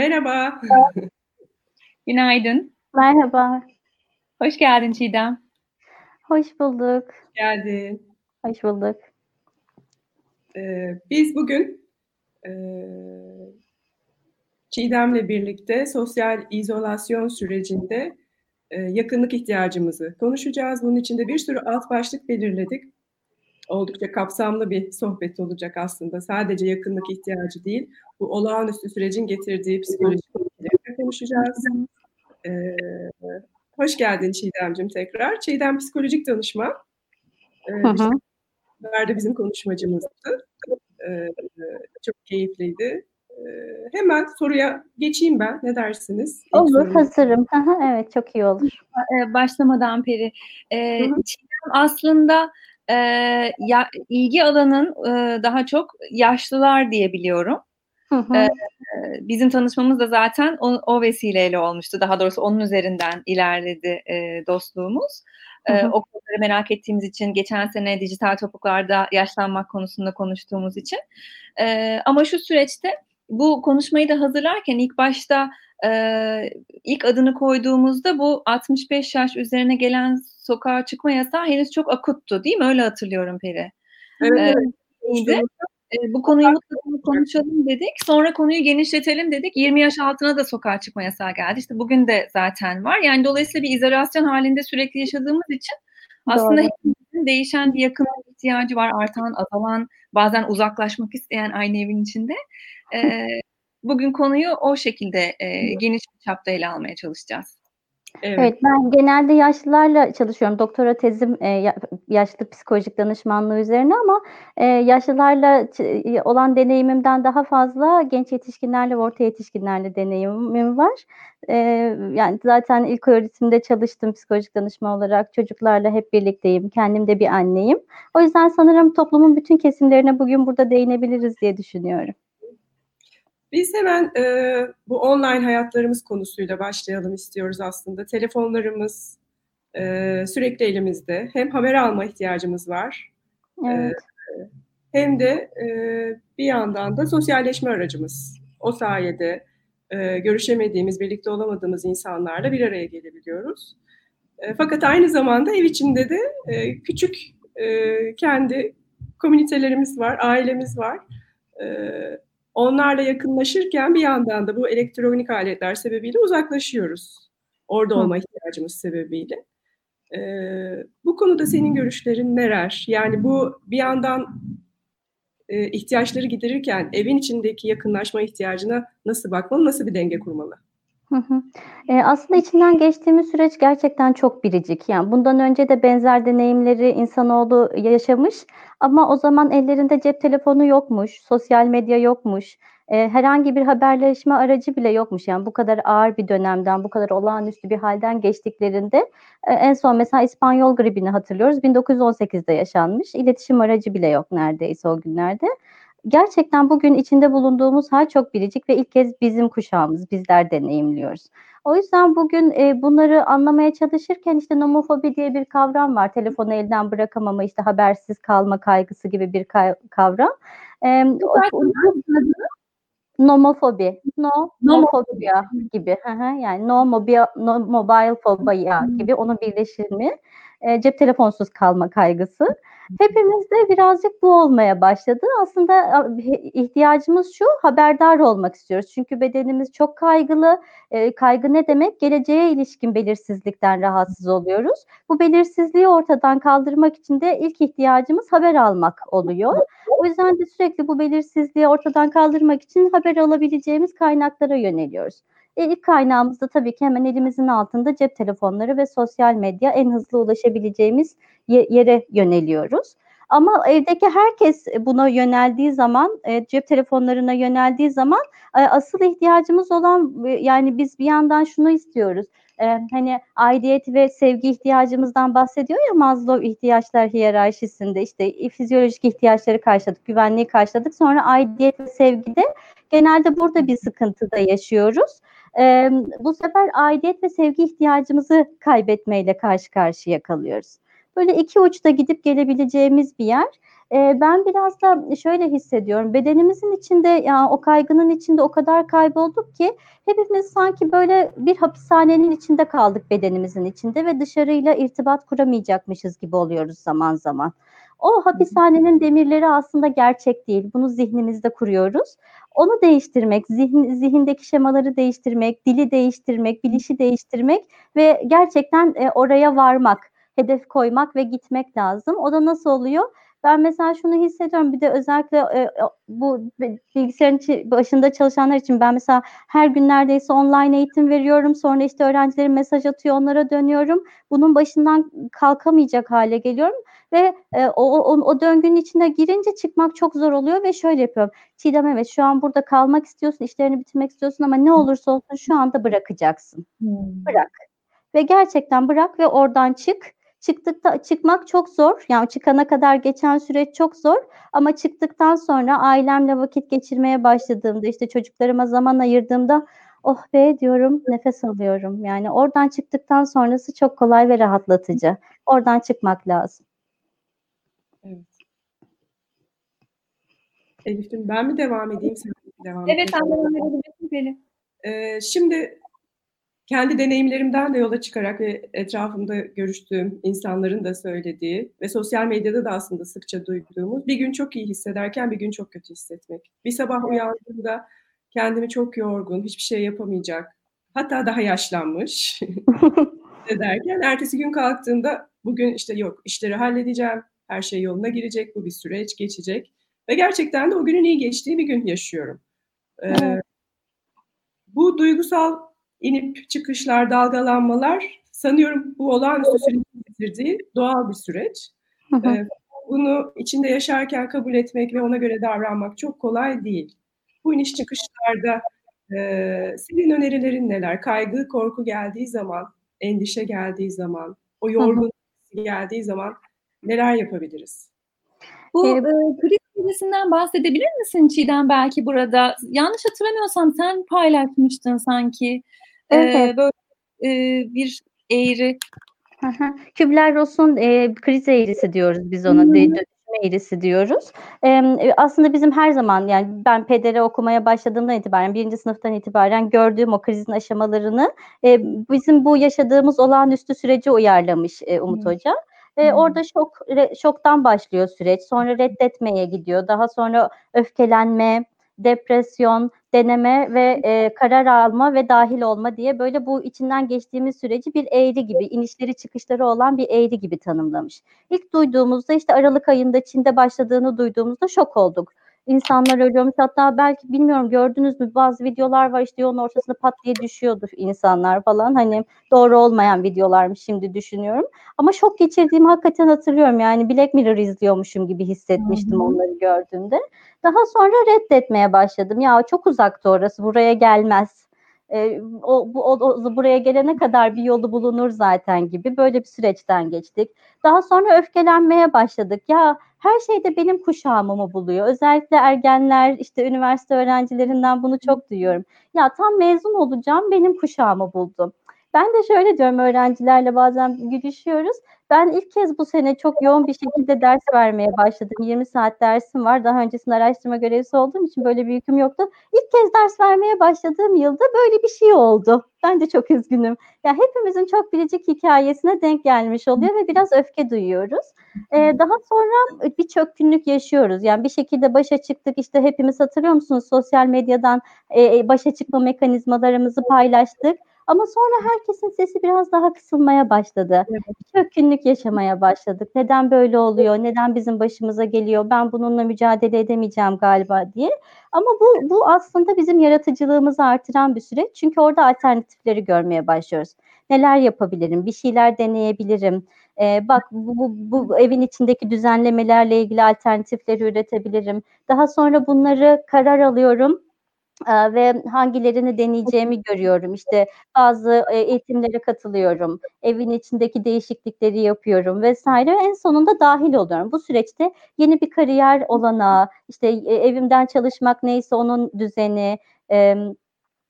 Merhaba. Günaydın. Merhaba. Hoş geldin Çiğdem. Hoş bulduk. Hoş geldin. Hoş bulduk. Ee, biz bugün e, Çiğdem'le birlikte sosyal izolasyon sürecinde e, yakınlık ihtiyacımızı konuşacağız. Bunun için de bir sürü alt başlık belirledik. Oldukça kapsamlı bir sohbet olacak aslında. Sadece yakınlık ihtiyacı değil, bu olağanüstü sürecin getirdiği psikolojik etkileri konuşacağız. Ee, hoş geldin Çiğdem'cim tekrar. Çiğdem psikolojik danışman. Ee, hı hı. Işte, bizim konuşmacımızdı. Ee, çok keyifliydi. Ee, hemen soruya geçeyim ben. Ne dersiniz? İlk olur, hazırım. evet, çok iyi olur. Başlamadan Peri. Ee, Çiğdem aslında e, ya, ilgi alanın e, daha çok yaşlılar diye biliyorum. Hı hı. E, bizim tanışmamız da zaten o, o vesileyle olmuştu. Daha doğrusu onun üzerinden ilerledi e, dostluğumuz. Hı hı. o konuları merak ettiğimiz için geçen sene dijital topuklarda yaşlanmak konusunda konuştuğumuz için. E, ama şu süreçte bu konuşmayı da hazırlarken ilk başta e, ilk adını koyduğumuzda bu 65 yaş üzerine gelen sokağa çıkma yasağı henüz çok akuttu değil mi? Öyle hatırlıyorum Peri. Evet. Ee, e, bu konuyu mutlaka konuşalım dedik. Sonra konuyu genişletelim dedik. 20 yaş altına da sokağa çıkma yasağı geldi. İşte bugün de zaten var. Yani dolayısıyla bir izolasyon halinde sürekli yaşadığımız için aslında hepimizin değişen bir yakın ihtiyacı var. Artan, azalan, bazen uzaklaşmak isteyen aynı evin içinde. Ee, bugün konuyu o şekilde e, geniş bir çapta ele almaya çalışacağız. Evet. evet, ben genelde yaşlılarla çalışıyorum. Doktora tezim e, yaşlı psikolojik danışmanlığı üzerine ama e, yaşlılarla olan deneyimimden daha fazla genç yetişkinlerle ve orta yetişkinlerle deneyimim var. E, yani zaten ilk öğretimde çalıştım psikolojik danışma olarak. Çocuklarla hep birlikteyim. Kendim de bir anneyim. O yüzden sanırım toplumun bütün kesimlerine bugün burada değinebiliriz diye düşünüyorum. Biz hemen e, bu online hayatlarımız konusuyla başlayalım istiyoruz aslında. Telefonlarımız e, sürekli elimizde. Hem haber alma ihtiyacımız var. Evet. E, hem de e, bir yandan da sosyalleşme aracımız. O sayede e, görüşemediğimiz, birlikte olamadığımız insanlarla bir araya gelebiliyoruz. E, fakat aynı zamanda ev içinde de e, küçük e, kendi komünitelerimiz var, ailemiz var. E, onlarla yakınlaşırken bir yandan da bu elektronik aletler sebebiyle uzaklaşıyoruz. Orada olma ihtiyacımız sebebiyle. Ee, bu konuda senin görüşlerin neler? Yani bu bir yandan e, ihtiyaçları giderirken evin içindeki yakınlaşma ihtiyacına nasıl bakmalı, nasıl bir denge kurmalı? Hı hı. E, aslında içinden geçtiğimiz süreç gerçekten çok biricik. Yani bundan önce de benzer deneyimleri insanoğlu yaşamış ama o zaman ellerinde cep telefonu yokmuş, sosyal medya yokmuş, e, herhangi bir haberleşme aracı bile yokmuş. Yani bu kadar ağır bir dönemden, bu kadar olağanüstü bir halden geçtiklerinde e, en son mesela İspanyol gribini hatırlıyoruz. 1918'de yaşanmış. İletişim aracı bile yok neredeyse o günlerde gerçekten bugün içinde bulunduğumuz hal çok biricik ve ilk kez bizim kuşağımız, bizler deneyimliyoruz. O yüzden bugün e, bunları anlamaya çalışırken işte nomofobi diye bir kavram var. Telefonu elden bırakamama, işte habersiz kalma kaygısı gibi bir kavram. E, nomofobi, no, nomofobia gibi. yani no mobile, no mobile phobia gibi onun birleşimi. E, cep telefonsuz kalma kaygısı. Hepimizde birazcık bu olmaya başladı. Aslında ihtiyacımız şu, haberdar olmak istiyoruz. Çünkü bedenimiz çok kaygılı. E, kaygı ne demek? Geleceğe ilişkin belirsizlikten rahatsız oluyoruz. Bu belirsizliği ortadan kaldırmak için de ilk ihtiyacımız haber almak oluyor. O yüzden de sürekli bu belirsizliği ortadan kaldırmak için haber alabileceğimiz kaynaklara yöneliyoruz. E, ilk kaynağımız da tabii ki hemen elimizin altında cep telefonları ve sosyal medya en hızlı ulaşabileceğimiz yere yöneliyoruz. Ama evdeki herkes buna yöneldiği zaman, e, cep telefonlarına yöneldiği zaman e, asıl ihtiyacımız olan e, yani biz bir yandan şunu istiyoruz. Hani aidiyet ve sevgi ihtiyacımızdan bahsediyor ya Maslow ihtiyaçlar hiyerarşisinde işte fizyolojik ihtiyaçları karşıladık, güvenliği karşıladık. Sonra aidiyet ve sevgide genelde burada bir sıkıntıda yaşıyoruz. E, bu sefer aidiyet ve sevgi ihtiyacımızı kaybetmeyle karşı karşıya kalıyoruz. Böyle iki uçta gidip gelebileceğimiz bir yer. E, ben biraz da şöyle hissediyorum. Bedenimizin içinde yani o kaygının içinde o kadar kaybolduk ki hepimiz sanki böyle bir hapishanenin içinde kaldık bedenimizin içinde ve dışarıyla irtibat kuramayacakmışız gibi oluyoruz zaman zaman. O hapishanenin demirleri aslında gerçek değil. Bunu zihnimizde kuruyoruz. Onu değiştirmek, zihin, zihindeki şemaları değiştirmek, dili değiştirmek, bilişi değiştirmek ve gerçekten e, oraya varmak, hedef koymak ve gitmek lazım. O da nasıl oluyor? Ben mesela şunu hissediyorum bir de özellikle e, bu bilgisayarın başında çalışanlar için ben mesela her gün neredeyse online eğitim veriyorum. Sonra işte öğrencilerim mesaj atıyor onlara dönüyorum. Bunun başından kalkamayacak hale geliyorum ve e, o, o, o döngünün içine girince çıkmak çok zor oluyor ve şöyle yapıyorum. Çiğdem evet şu an burada kalmak istiyorsun, işlerini bitirmek istiyorsun ama ne olursa olsun şu anda bırakacaksın. Hmm. Bırak. Ve gerçekten bırak ve oradan çık Çıktıkta çıkmak çok zor. Yani çıkana kadar geçen süreç çok zor. Ama çıktıktan sonra ailemle vakit geçirmeye başladığımda işte çocuklarıma zaman ayırdığımda oh be diyorum nefes alıyorum. Yani oradan çıktıktan sonrası çok kolay ve rahatlatıcı. Oradan çıkmak lazım. Evet. Elif'im ben mi devam edeyim sen devam Evet sen devam edebilirsin Ee, şimdi kendi deneyimlerimden de yola çıkarak ve etrafımda görüştüğüm insanların da söylediği ve sosyal medyada da aslında sıkça duyduğumuz bir gün çok iyi hissederken bir gün çok kötü hissetmek. Bir sabah uyandığımda kendimi çok yorgun, hiçbir şey yapamayacak, hatta daha yaşlanmış hissederken ertesi gün kalktığımda bugün işte yok işleri halledeceğim, her şey yoluna girecek, bu bir süreç geçecek ve gerçekten de o günün iyi geçtiği bir gün yaşıyorum. Ee, bu duygusal inip çıkışlar, dalgalanmalar sanıyorum bu olağanüstü sürecin getirdiği doğal bir süreç. Ee, bunu içinde yaşarken kabul etmek ve ona göre davranmak çok kolay değil. Bu iniş çıkışlarda e, senin önerilerin neler? Kaygı, korku geldiği zaman, endişe geldiği zaman, o yorgunluk geldiği zaman neler yapabiliriz? Bu e, kriz serisinden bahsedebilir misin Çiğdem belki burada? Yanlış hatırlamıyorsam sen paylaşmıştın sanki. Evet. E, böyle e, bir eğri. Kübler-Ross'un e, kriz eğrisi diyoruz biz ona. Eğrisi diyoruz. E, aslında bizim her zaman yani ben pedere okumaya başladığımdan itibaren birinci sınıftan itibaren gördüğüm o krizin aşamalarını e, bizim bu yaşadığımız olağanüstü süreci uyarlamış e, Umut hmm. Hoca. E, orada şok re, şoktan başlıyor süreç. Sonra reddetmeye gidiyor. Daha sonra öfkelenme, depresyon, deneme ve e, karar alma ve dahil olma diye böyle bu içinden geçtiğimiz süreci bir eğri gibi, inişleri çıkışları olan bir eğri gibi tanımlamış. İlk duyduğumuzda işte Aralık ayında Çin'de başladığını duyduğumuzda şok olduk insanlar ölüyormuş. Hatta belki bilmiyorum gördünüz mü bazı videolar var işte yolun ortasında pat diye düşüyordu insanlar falan. Hani doğru olmayan videolarmış şimdi düşünüyorum. Ama şok geçirdiğimi hakikaten hatırlıyorum. Yani Black Mirror izliyormuşum gibi hissetmiştim Hı-hı. onları gördüğümde. Daha sonra reddetmeye başladım. Ya çok uzaktı orası buraya gelmez. E, o, bu, o, o buraya gelene kadar bir yolu bulunur zaten gibi böyle bir süreçten geçtik. Daha sonra öfkelenmeye başladık. Ya her şeyde benim kuşağımı mı buluyor? Özellikle ergenler, işte üniversite öğrencilerinden bunu çok duyuyorum. Ya tam mezun olacağım, benim kuşağımı buldum. Ben de şöyle diyorum öğrencilerle bazen gülüşüyoruz. Ben ilk kez bu sene çok yoğun bir şekilde ders vermeye başladım. 20 saat dersim var. Daha öncesinde araştırma görevlisi olduğum için böyle bir yüküm yoktu. İlk kez ders vermeye başladığım yılda böyle bir şey oldu. Ben de çok üzgünüm. Ya hepimizin çok biricik hikayesine denk gelmiş oluyor ve biraz öfke duyuyoruz. Ee, daha sonra bir çökkünlük yaşıyoruz. Yani bir şekilde başa çıktık. İşte hepimiz hatırlıyor musunuz? Sosyal medyadan e, başa çıkma mekanizmalarımızı paylaştık. Ama sonra herkesin sesi biraz daha kısılmaya başladı. Evet. Çökkünlük yaşamaya başladık. Neden böyle oluyor? Neden bizim başımıza geliyor? Ben bununla mücadele edemeyeceğim galiba diye. Ama bu bu aslında bizim yaratıcılığımızı artıran bir süreç. Çünkü orada alternatifleri görmeye başlıyoruz. Neler yapabilirim? Bir şeyler deneyebilirim. Ee, bak bu, bu, bu evin içindeki düzenlemelerle ilgili alternatifleri üretebilirim. Daha sonra bunları karar alıyorum ve hangilerini deneyeceğimi görüyorum. İşte bazı eğitimlere katılıyorum, evin içindeki değişiklikleri yapıyorum vesaire. En sonunda dahil oluyorum. Bu süreçte yeni bir kariyer olanağı, işte evimden çalışmak neyse onun düzeni,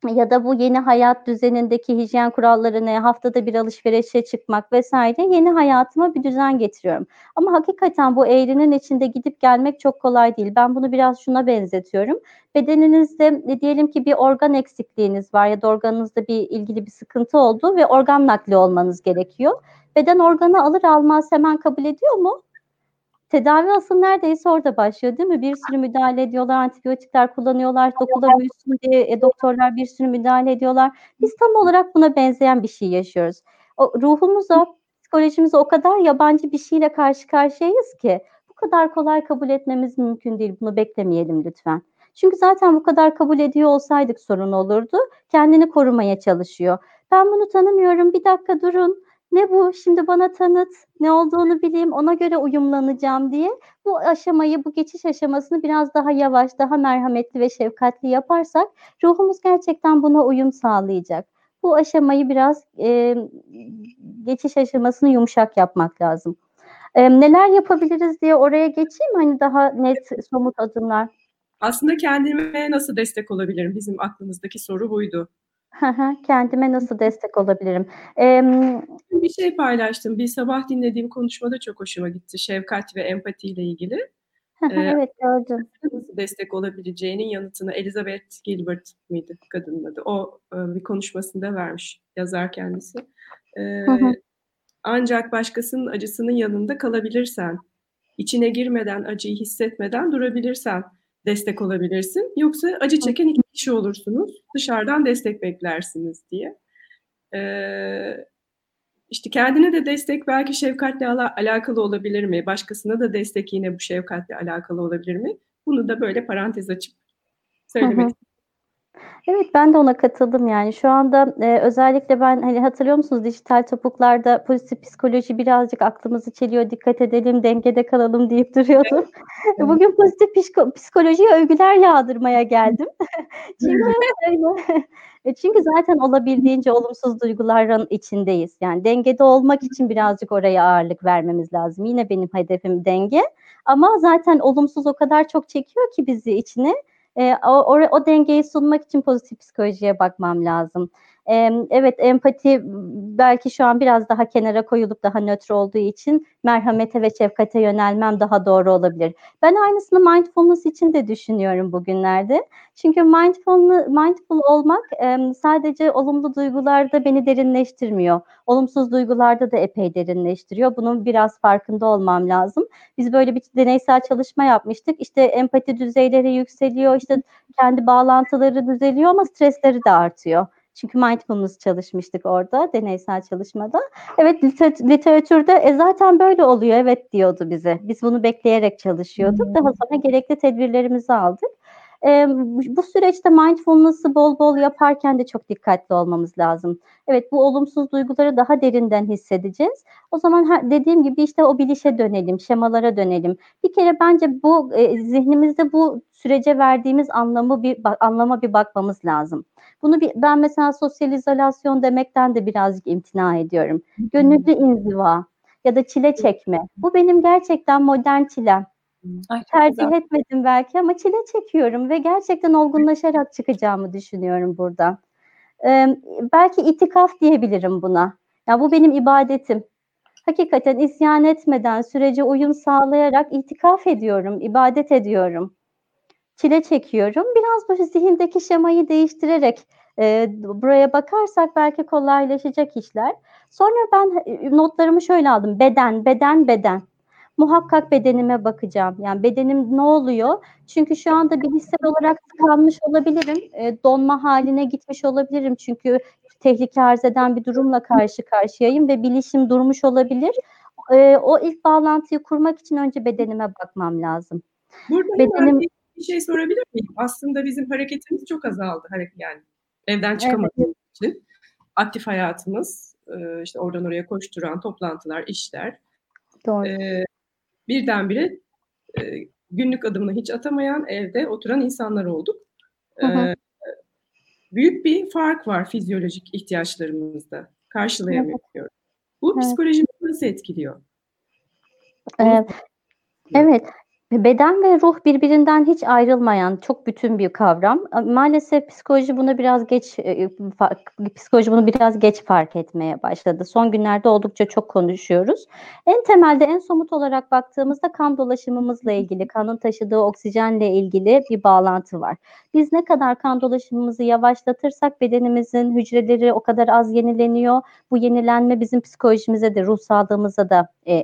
ya da bu yeni hayat düzenindeki hijyen kurallarını haftada bir alışverişe çıkmak vesaire yeni hayatıma bir düzen getiriyorum. Ama hakikaten bu eğrinin içinde gidip gelmek çok kolay değil. Ben bunu biraz şuna benzetiyorum. Bedeninizde e, diyelim ki bir organ eksikliğiniz var ya da organınızda bir ilgili bir sıkıntı oldu ve organ nakli olmanız gerekiyor. Beden organı alır almaz hemen kabul ediyor mu? Tedavi asıl neredeyse orada başlıyor değil mi? Bir sürü müdahale ediyorlar, antibiyotikler kullanıyorlar, dokuda büyüsün diye e, doktorlar bir sürü müdahale ediyorlar. Biz tam olarak buna benzeyen bir şey yaşıyoruz. O, ruhumuza, psikolojimize o kadar yabancı bir şeyle karşı karşıyayız ki bu kadar kolay kabul etmemiz mümkün değil. Bunu beklemeyelim lütfen. Çünkü zaten bu kadar kabul ediyor olsaydık sorun olurdu. Kendini korumaya çalışıyor. Ben bunu tanımıyorum. Bir dakika durun ne bu şimdi bana tanıt, ne olduğunu bileyim, ona göre uyumlanacağım diye bu aşamayı, bu geçiş aşamasını biraz daha yavaş, daha merhametli ve şefkatli yaparsak ruhumuz gerçekten buna uyum sağlayacak. Bu aşamayı biraz e, geçiş aşamasını yumuşak yapmak lazım. E, neler yapabiliriz diye oraya geçeyim hani daha net somut adımlar. Aslında kendime nasıl destek olabilirim? Bizim aklımızdaki soru buydu. Kendime nasıl destek olabilirim? Emm Bir şey paylaştım. Bir sabah dinlediğim konuşmada çok hoşuma gitti. Şefkat ve empatiyle ilgili. Evet, gördüm. nasıl destek olabileceğinin yanıtını Elizabeth Gilbert miydi kadının adı? O, bir konuşmasında vermiş yazar kendisi. ancak başkasının acısının yanında kalabilirsen, içine girmeden, acıyı hissetmeden durabilirsen destek olabilirsin. Yoksa acı çeken iki kişi olursunuz. Dışarıdan destek beklersiniz diye. Ee, işte kendine de destek belki şefkatle ala- alakalı olabilir mi? Başkasına da destek yine bu şefkatle alakalı olabilir mi? Bunu da böyle parantez açıp söylemek istedim. Evet ben de ona katıldım yani şu anda e, özellikle ben hani hatırlıyor musunuz dijital topuklarda pozitif psikoloji birazcık aklımızı çeliyor dikkat edelim dengede kalalım deyip duruyordum. Evet. Bugün pozitif psiko- psikolojiye övgüler yağdırmaya geldim. çünkü e, çünkü zaten olabildiğince olumsuz duyguların içindeyiz. Yani dengede olmak için birazcık oraya ağırlık vermemiz lazım. Yine benim hedefim denge. Ama zaten olumsuz o kadar çok çekiyor ki bizi içine e, o, o, o dengeyi sunmak için pozitif psikolojiye bakmam lazım. Evet empati belki şu an biraz daha kenara koyulup daha nötr olduğu için merhamete ve şefkate yönelmem daha doğru olabilir. Ben aynısını mindfulness için de düşünüyorum bugünlerde. Çünkü mindful, mindful olmak sadece olumlu duygularda beni derinleştirmiyor. Olumsuz duygularda da epey derinleştiriyor. Bunun biraz farkında olmam lazım. Biz böyle bir deneysel çalışma yapmıştık. İşte empati düzeyleri yükseliyor, işte kendi bağlantıları düzeliyor ama stresleri de artıyor. Çünkü mindfulness çalışmıştık orada deneysel çalışmada. Evet literatürde e, zaten böyle oluyor evet diyordu bize. Biz bunu bekleyerek çalışıyorduk. Hmm. Daha sonra gerekli tedbirlerimizi aldık. E, bu süreçte mindfulness'ı bol bol yaparken de çok dikkatli olmamız lazım. Evet bu olumsuz duyguları daha derinden hissedeceğiz. O zaman dediğim gibi işte o bilişe dönelim, şemalara dönelim. Bir kere bence bu e, zihnimizde bu sürece verdiğimiz anlamı bir anlama bir bakmamız lazım. Bunu bir, ben mesela sosyal izolasyon demekten de birazcık imtina ediyorum. Gönüllü inziva ya da çile çekme. Bu benim gerçekten modern çilem. Ay, Tercih güzel. etmedim belki ama çile çekiyorum ve gerçekten olgunlaşarak çıkacağımı düşünüyorum buradan. Ee, belki itikaf diyebilirim buna. Ya bu benim ibadetim. Hakikaten isyan etmeden, sürece uyum sağlayarak itikaf ediyorum, ibadet ediyorum. Çile çekiyorum. Biraz bu zihindeki şemayı değiştirerek e, buraya bakarsak belki kolaylaşacak işler. Sonra ben e, notlarımı şöyle aldım. Beden, beden, beden muhakkak bedenime bakacağım. Yani bedenim ne oluyor? Çünkü şu anda bilişsel olarak tıkanmış olabilirim. E, donma haline gitmiş olabilirim. Çünkü tehlike arz eden bir durumla karşı karşıyayım ve bilişim durmuş olabilir. E, o ilk bağlantıyı kurmak için önce bedenime bakmam lazım. Burada Bedenim... bir şey sorabilir miyim? Aslında bizim hareketimiz çok azaldı. Yani evden çıkamadığımız evet. için. Aktif hayatımız, e, işte oradan oraya koşturan toplantılar, işler. Doğru. Ee, birdenbire e, günlük adımını hiç atamayan evde oturan insanlar olduk. Hı hı. E, büyük bir fark var fizyolojik ihtiyaçlarımızda. Karşılayamıyoruz. Bu evet. psikolojimizi nasıl etkiliyor? Evet. Evet. Beden ve ruh birbirinden hiç ayrılmayan çok bütün bir kavram. Maalesef psikoloji bunu biraz geç e, e, psikoloji bunu biraz geç fark etmeye başladı. Son günlerde oldukça çok konuşuyoruz. En temelde en somut olarak baktığımızda kan dolaşımımızla ilgili, kanın taşıdığı oksijenle ilgili bir bağlantı var. Biz ne kadar kan dolaşımımızı yavaşlatırsak bedenimizin hücreleri o kadar az yenileniyor. Bu yenilenme bizim psikolojimize de ruh sağlığımıza da e,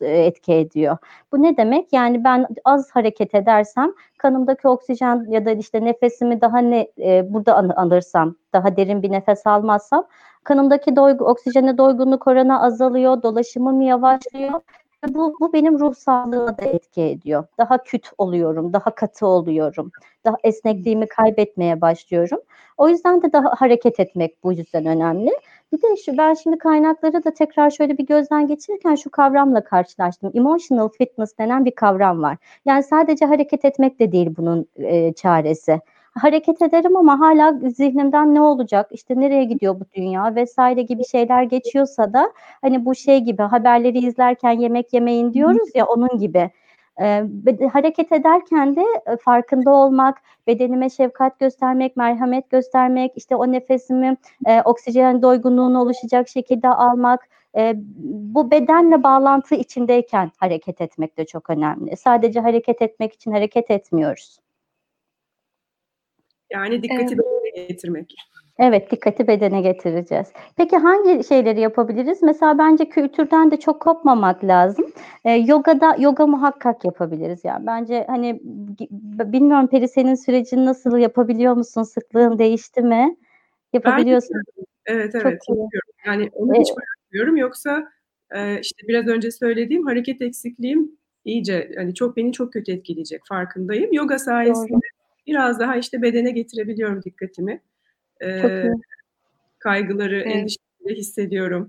etki ediyor. Bu ne demek? Yani ben az hareket edersem kanımdaki oksijen ya da işte nefesimi daha ne e, burada alırsam daha derin bir nefes almazsam kanımdaki doygu, oksijene doygunluk oranı azalıyor, dolaşımım yavaşlıyor. Bu, bu benim ruh sağlığıma da etki ediyor. Daha küt oluyorum, daha katı oluyorum. Daha esnekliğimi kaybetmeye başlıyorum. O yüzden de daha hareket etmek bu yüzden önemli. Bir de şu ben şimdi kaynakları da tekrar şöyle bir gözden geçirirken şu kavramla karşılaştım. Emotional fitness denen bir kavram var. Yani sadece hareket etmek de değil bunun e, çaresi. Hareket ederim ama hala zihnimden ne olacak, işte nereye gidiyor bu dünya vesaire gibi şeyler geçiyorsa da hani bu şey gibi haberleri izlerken yemek yemeyin diyoruz ya onun gibi. E, hareket ederken de e, farkında olmak, bedenime şefkat göstermek, merhamet göstermek, işte o nefesimi e, oksijen doygunluğuna oluşacak şekilde almak, e, bu bedenle bağlantı içindeyken hareket etmek de çok önemli. Sadece hareket etmek için hareket etmiyoruz. Yani dikkati evet. getirmek. Evet, dikkati bedene getireceğiz. Peki hangi şeyleri yapabiliriz? Mesela bence kültürden de çok kopmamak lazım. Ee, yogada yoga muhakkak yapabiliriz yani. Bence hani bilmiyorum Peri senin sürecin nasıl yapabiliyor musun? Sıklığın değişti mi? Yapabiliyorsun. Ben, evet evet çok yapıyorum. Yani onu hiç bırakmıyorum. Yoksa e, işte biraz önce söylediğim hareket eksikliğim iyice hani çok beni çok kötü etkileyecek farkındayım. Yoga sayesinde Doğru. biraz daha işte bedene getirebiliyorum dikkatimi. Kaygıları, evet. endişeleri hissediyorum.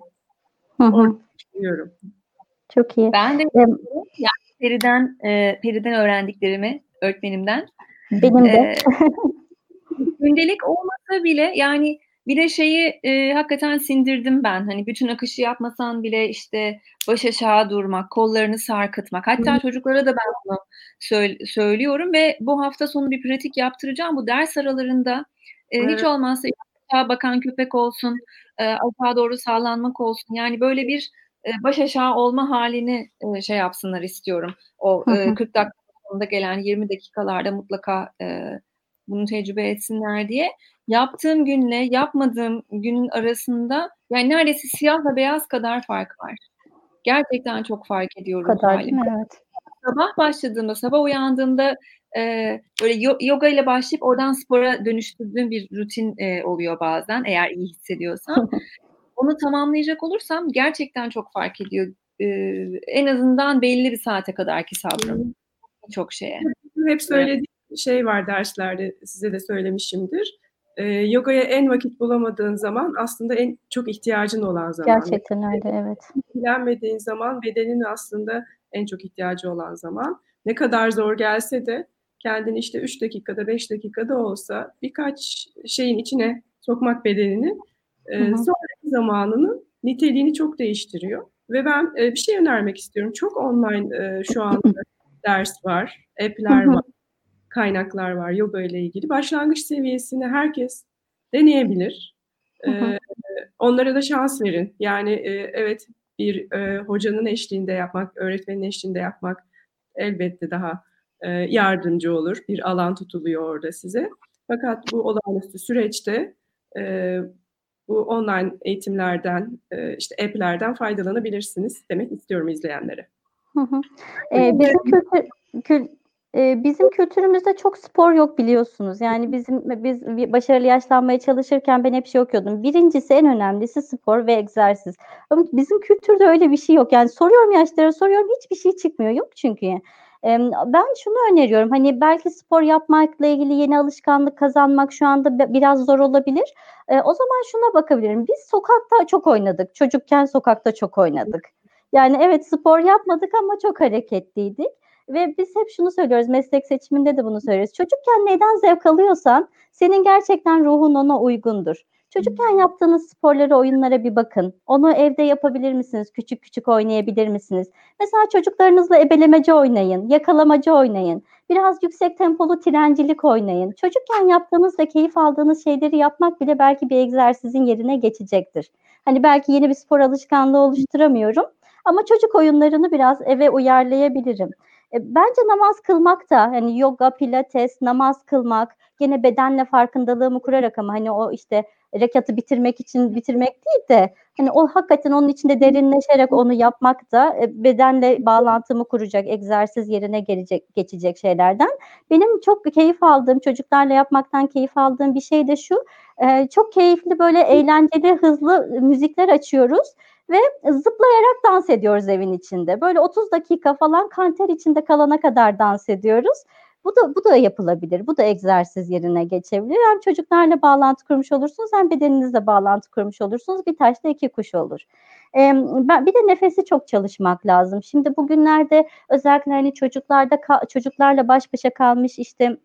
Hı hı. Düşünüyorum. Çok iyi. Ben de yani Peri'den, e, Peri'den öğrendiklerimi öğretmenimden. Benim de. E, gündelik olmasa bile yani bir de şeyi e, hakikaten sindirdim ben. Hani bütün akışı yapmasan bile işte baş aşağı durmak, kollarını sarkıtmak. Hatta Hı. çocuklara da ben bunu söyle, söylüyorum ve bu hafta sonu bir pratik yaptıracağım. Bu ders aralarında e, evet. Hiç olmazsa aşağı bakan köpek olsun, e, aşağı doğru sağlanmak olsun. Yani böyle bir e, baş aşağı olma halini e, şey yapsınlar istiyorum. O e, 40 dakika sonunda gelen 20 dakikalarda mutlaka e, bunu tecrübe etsinler diye. Yaptığım günle yapmadığım günün arasında yani neredeyse siyahla beyaz kadar fark var. Gerçekten çok fark ediyorum. Kadar değil mi? Evet. Sabah başladığımda, sabah uyandığımda e, böyle yoga ile başlayıp oradan spora dönüştürdüğüm bir rutin e, oluyor bazen eğer iyi hissediyorsam. Onu tamamlayacak olursam gerçekten çok fark ediyor. E, en azından belli bir saate kadarki sabrım. Çok şeye. Hep söylediğim evet. şey var derslerde size de söylemişimdir. E, yogaya en vakit bulamadığın zaman aslında en çok ihtiyacın olan zaman. Gerçekten öyle evet. İlgilenmediğin zaman bedenin aslında en çok ihtiyacı olan zaman. Ne kadar zor gelse de kendini işte 3 dakikada 5 dakikada olsa birkaç şeyin içine sokmak bedenini e, sonraki zamanının niteliğini çok değiştiriyor. Ve ben e, bir şey önermek istiyorum. Çok online e, şu anda ders var, app'ler var, kaynaklar var yoga ile ilgili. Başlangıç seviyesini herkes deneyebilir. E, onlara da şans verin. Yani e, evet bir e, hocanın eşliğinde yapmak, öğretmenin eşliğinde yapmak elbette daha e, yardımcı olur. Bir alan tutuluyor orada size. Fakat bu olağanüstü süreçte e, bu online eğitimlerden, e, işte app'lerden faydalanabilirsiniz demek istiyorum izleyenlere. Hı hı. Ee, bizim kültür, kül, e, bizim kültürümüzde çok spor yok biliyorsunuz. Yani bizim biz başarılı yaşlanmaya çalışırken ben hep şey okuyordum. Birincisi en önemlisi spor ve egzersiz. Ama bizim kültürde öyle bir şey yok. Yani soruyorum yaşlara soruyorum hiçbir şey çıkmıyor. Yok çünkü. Ben şunu öneriyorum hani belki spor yapmakla ilgili yeni alışkanlık kazanmak şu anda biraz zor olabilir. O zaman şuna bakabilirim. Biz sokakta çok oynadık. Çocukken sokakta çok oynadık. Yani evet spor yapmadık ama çok hareketliydik. Ve biz hep şunu söylüyoruz, meslek seçiminde de bunu söylüyoruz. Çocukken neden zevk alıyorsan senin gerçekten ruhun ona uygundur. Çocukken yaptığınız sporlara, oyunlara bir bakın. Onu evde yapabilir misiniz? Küçük küçük oynayabilir misiniz? Mesela çocuklarınızla ebelemece oynayın, yakalamacı oynayın. Biraz yüksek tempolu trencilik oynayın. Çocukken yaptığınız ve keyif aldığınız şeyleri yapmak bile belki bir egzersizin yerine geçecektir. Hani belki yeni bir spor alışkanlığı oluşturamıyorum ama çocuk oyunlarını biraz eve uyarlayabilirim. E, bence namaz kılmak da hani yoga, pilates, namaz kılmak gene bedenle farkındalığımı kurarak ama hani o işte rekatı bitirmek için bitirmek değil de hani o hakikaten onun içinde derinleşerek onu yapmak da e, bedenle bağlantımı kuracak, egzersiz yerine gelecek geçecek şeylerden. Benim çok keyif aldığım, çocuklarla yapmaktan keyif aldığım bir şey de şu. E, çok keyifli böyle eğlenceli, hızlı müzikler açıyoruz ve zıplayarak dans ediyoruz evin içinde. Böyle 30 dakika falan kanter içinde kalana kadar dans ediyoruz. Bu da bu da yapılabilir. Bu da egzersiz yerine geçebilir. Hem çocuklarla bağlantı kurmuş olursunuz hem bedeninizle bağlantı kurmuş olursunuz. Bir taşla iki kuş olur. Ee, ben, bir de nefesi çok çalışmak lazım. Şimdi bugünlerde özellikle hani çocuklarda çocuklarla baş başa kalmış işte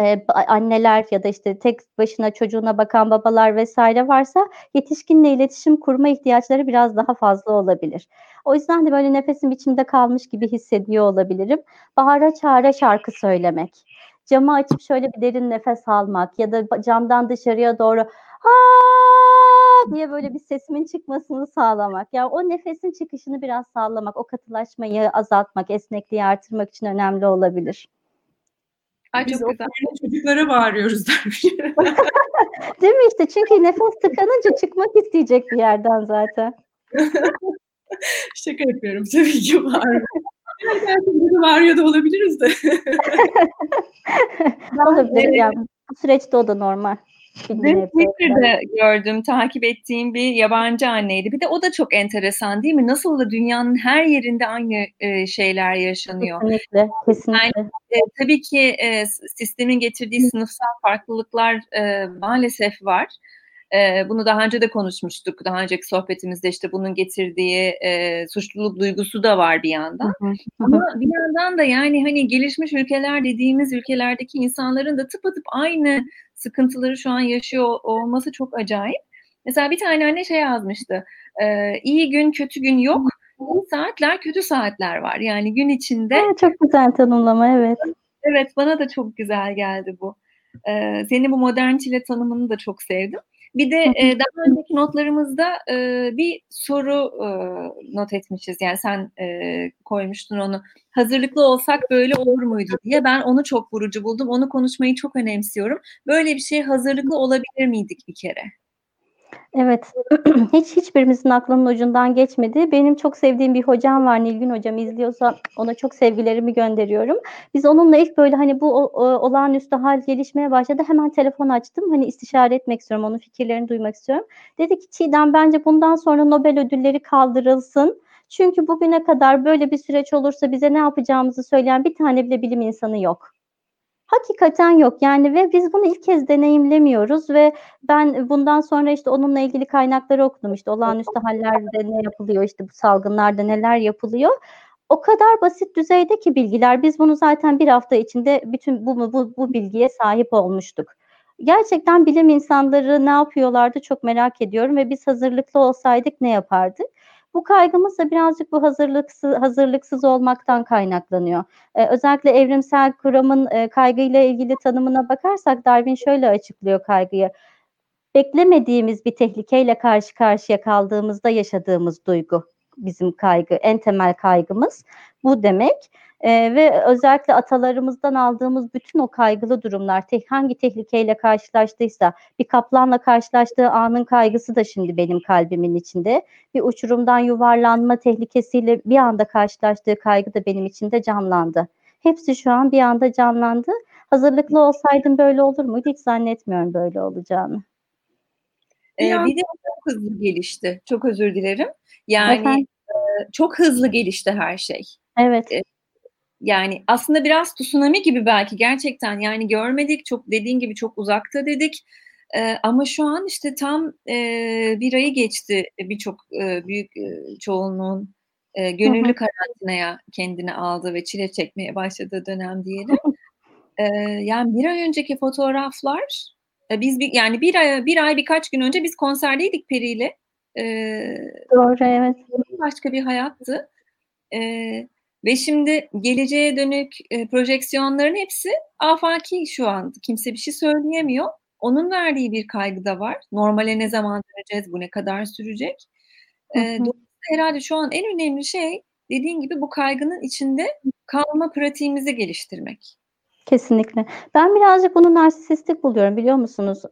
e, anneler ya da işte tek başına çocuğuna bakan babalar vesaire varsa yetişkinle iletişim kurma ihtiyaçları biraz daha fazla olabilir. O yüzden de böyle nefesim içimde kalmış gibi hissediyor olabilirim. Bahara çare şarkı söylemek, camı açıp şöyle bir derin nefes almak ya da camdan dışarıya doğru ha diye böyle bir sesimin çıkmasını sağlamak. Yani o nefesin çıkışını biraz sağlamak, o katılaşmayı azaltmak, esnekliği artırmak için önemli olabilir. Ay Biz çok güzel. çocuklara bağırıyoruz dermiş. Değil mi işte? Çünkü nefes tıkanınca çıkmak isteyecek bir yerden zaten. Şaka yapıyorum tabii ki bağırıyor. Gerçekten bağırıyor da olabiliriz de. olabilir yani. Bu süreçte o da normal. Dün Twitter'da gördüm, takip ettiğim bir yabancı anneydi. Bir de o da çok enteresan değil mi? Nasıl da dünyanın her yerinde aynı e, şeyler yaşanıyor. Kesinlikle, kesinlikle. Yani, e, tabii ki e, sistemin getirdiği sınıfsal farklılıklar e, maalesef var. E, bunu daha önce de konuşmuştuk. Daha önceki sohbetimizde işte bunun getirdiği e, suçluluk duygusu da var bir yandan. Hı hı. Ama bir yandan da yani hani gelişmiş ülkeler dediğimiz ülkelerdeki insanların da tıpatıp aynı sıkıntıları şu an yaşıyor olması çok acayip. Mesela bir tane anne şey yazmıştı. E, iyi gün kötü gün yok. İyi saatler kötü saatler var. Yani gün içinde. Evet, çok güzel tanımlama evet. Evet bana da çok güzel geldi bu. Ee, senin bu modern çile tanımını da çok sevdim. Bir de e, daha önceki notlarımızda e, bir soru e, not etmişiz. Yani sen e, koymuştun onu. Hazırlıklı olsak böyle olur muydu diye. Ben onu çok vurucu buldum. Onu konuşmayı çok önemsiyorum. Böyle bir şey hazırlıklı olabilir miydik bir kere? Evet, hiç hiçbirimizin aklının ucundan geçmedi. Benim çok sevdiğim bir hocam var, Nilgün hocam izliyorsa ona çok sevgilerimi gönderiyorum. Biz onunla ilk böyle hani bu o, o, olağanüstü hal gelişmeye başladı. Hemen telefon açtım. Hani istişare etmek istiyorum, onun fikirlerini duymak istiyorum. Dedi ki Çiğdem bence bundan sonra Nobel ödülleri kaldırılsın. Çünkü bugüne kadar böyle bir süreç olursa bize ne yapacağımızı söyleyen bir tane bile bilim insanı yok. Hakikaten yok yani ve biz bunu ilk kez deneyimlemiyoruz ve ben bundan sonra işte onunla ilgili kaynakları okudum işte olağanüstü hallerde ne yapılıyor işte bu salgınlarda neler yapılıyor. O kadar basit düzeyde ki bilgiler biz bunu zaten bir hafta içinde bütün bu bu, bu bilgiye sahip olmuştuk. Gerçekten bilim insanları ne yapıyorlardı çok merak ediyorum ve biz hazırlıklı olsaydık ne yapardık? Bu kaygımız da birazcık bu hazırlıksız, hazırlıksız olmaktan kaynaklanıyor. Ee, özellikle evrimsel kuramın e, kaygıyla ilgili tanımına bakarsak Darwin şöyle açıklıyor kaygıyı. Beklemediğimiz bir tehlikeyle karşı karşıya kaldığımızda yaşadığımız duygu bizim kaygı, en temel kaygımız bu demek. E, ve özellikle atalarımızdan aldığımız bütün o kaygılı durumlar, te- hangi tehlikeyle karşılaştıysa, bir kaplanla karşılaştığı anın kaygısı da şimdi benim kalbimin içinde. Bir uçurumdan yuvarlanma tehlikesiyle bir anda karşılaştığı kaygı da benim içinde canlandı. Hepsi şu an bir anda canlandı. Hazırlıklı olsaydım böyle olur muydu? Hiç zannetmiyorum böyle olacağını. Ee, bir de çok hızlı gelişti. Çok özür dilerim. Yani e, çok hızlı gelişti her şey. Evet. E, yani aslında biraz tsunami gibi belki gerçekten yani görmedik çok dediğin gibi çok uzakta dedik. Ee, ama şu an işte tam e, bir ayı geçti birçok e, büyük e, çoğunluğun e, gönüllü hı hı. karantinaya kendini aldı ve çile çekmeye başladığı dönem diyelim. e, yani bir ay önceki fotoğraflar e, biz bir, yani bir ay bir ay birkaç gün önce biz konserdeydik Peri ile. E, Doğru evet. Başka bir hayattı. E, ve şimdi geleceğe dönük e, projeksiyonların hepsi afaki şu an. Kimse bir şey söyleyemiyor. Onun verdiği bir kaygı da var. Normale ne zaman döneceğiz, bu ne kadar sürecek? E, dolayısıyla herhalde şu an en önemli şey dediğin gibi bu kaygının içinde kalma pratiğimizi geliştirmek. Kesinlikle. Ben birazcık bunu narsistik buluyorum biliyor musunuz?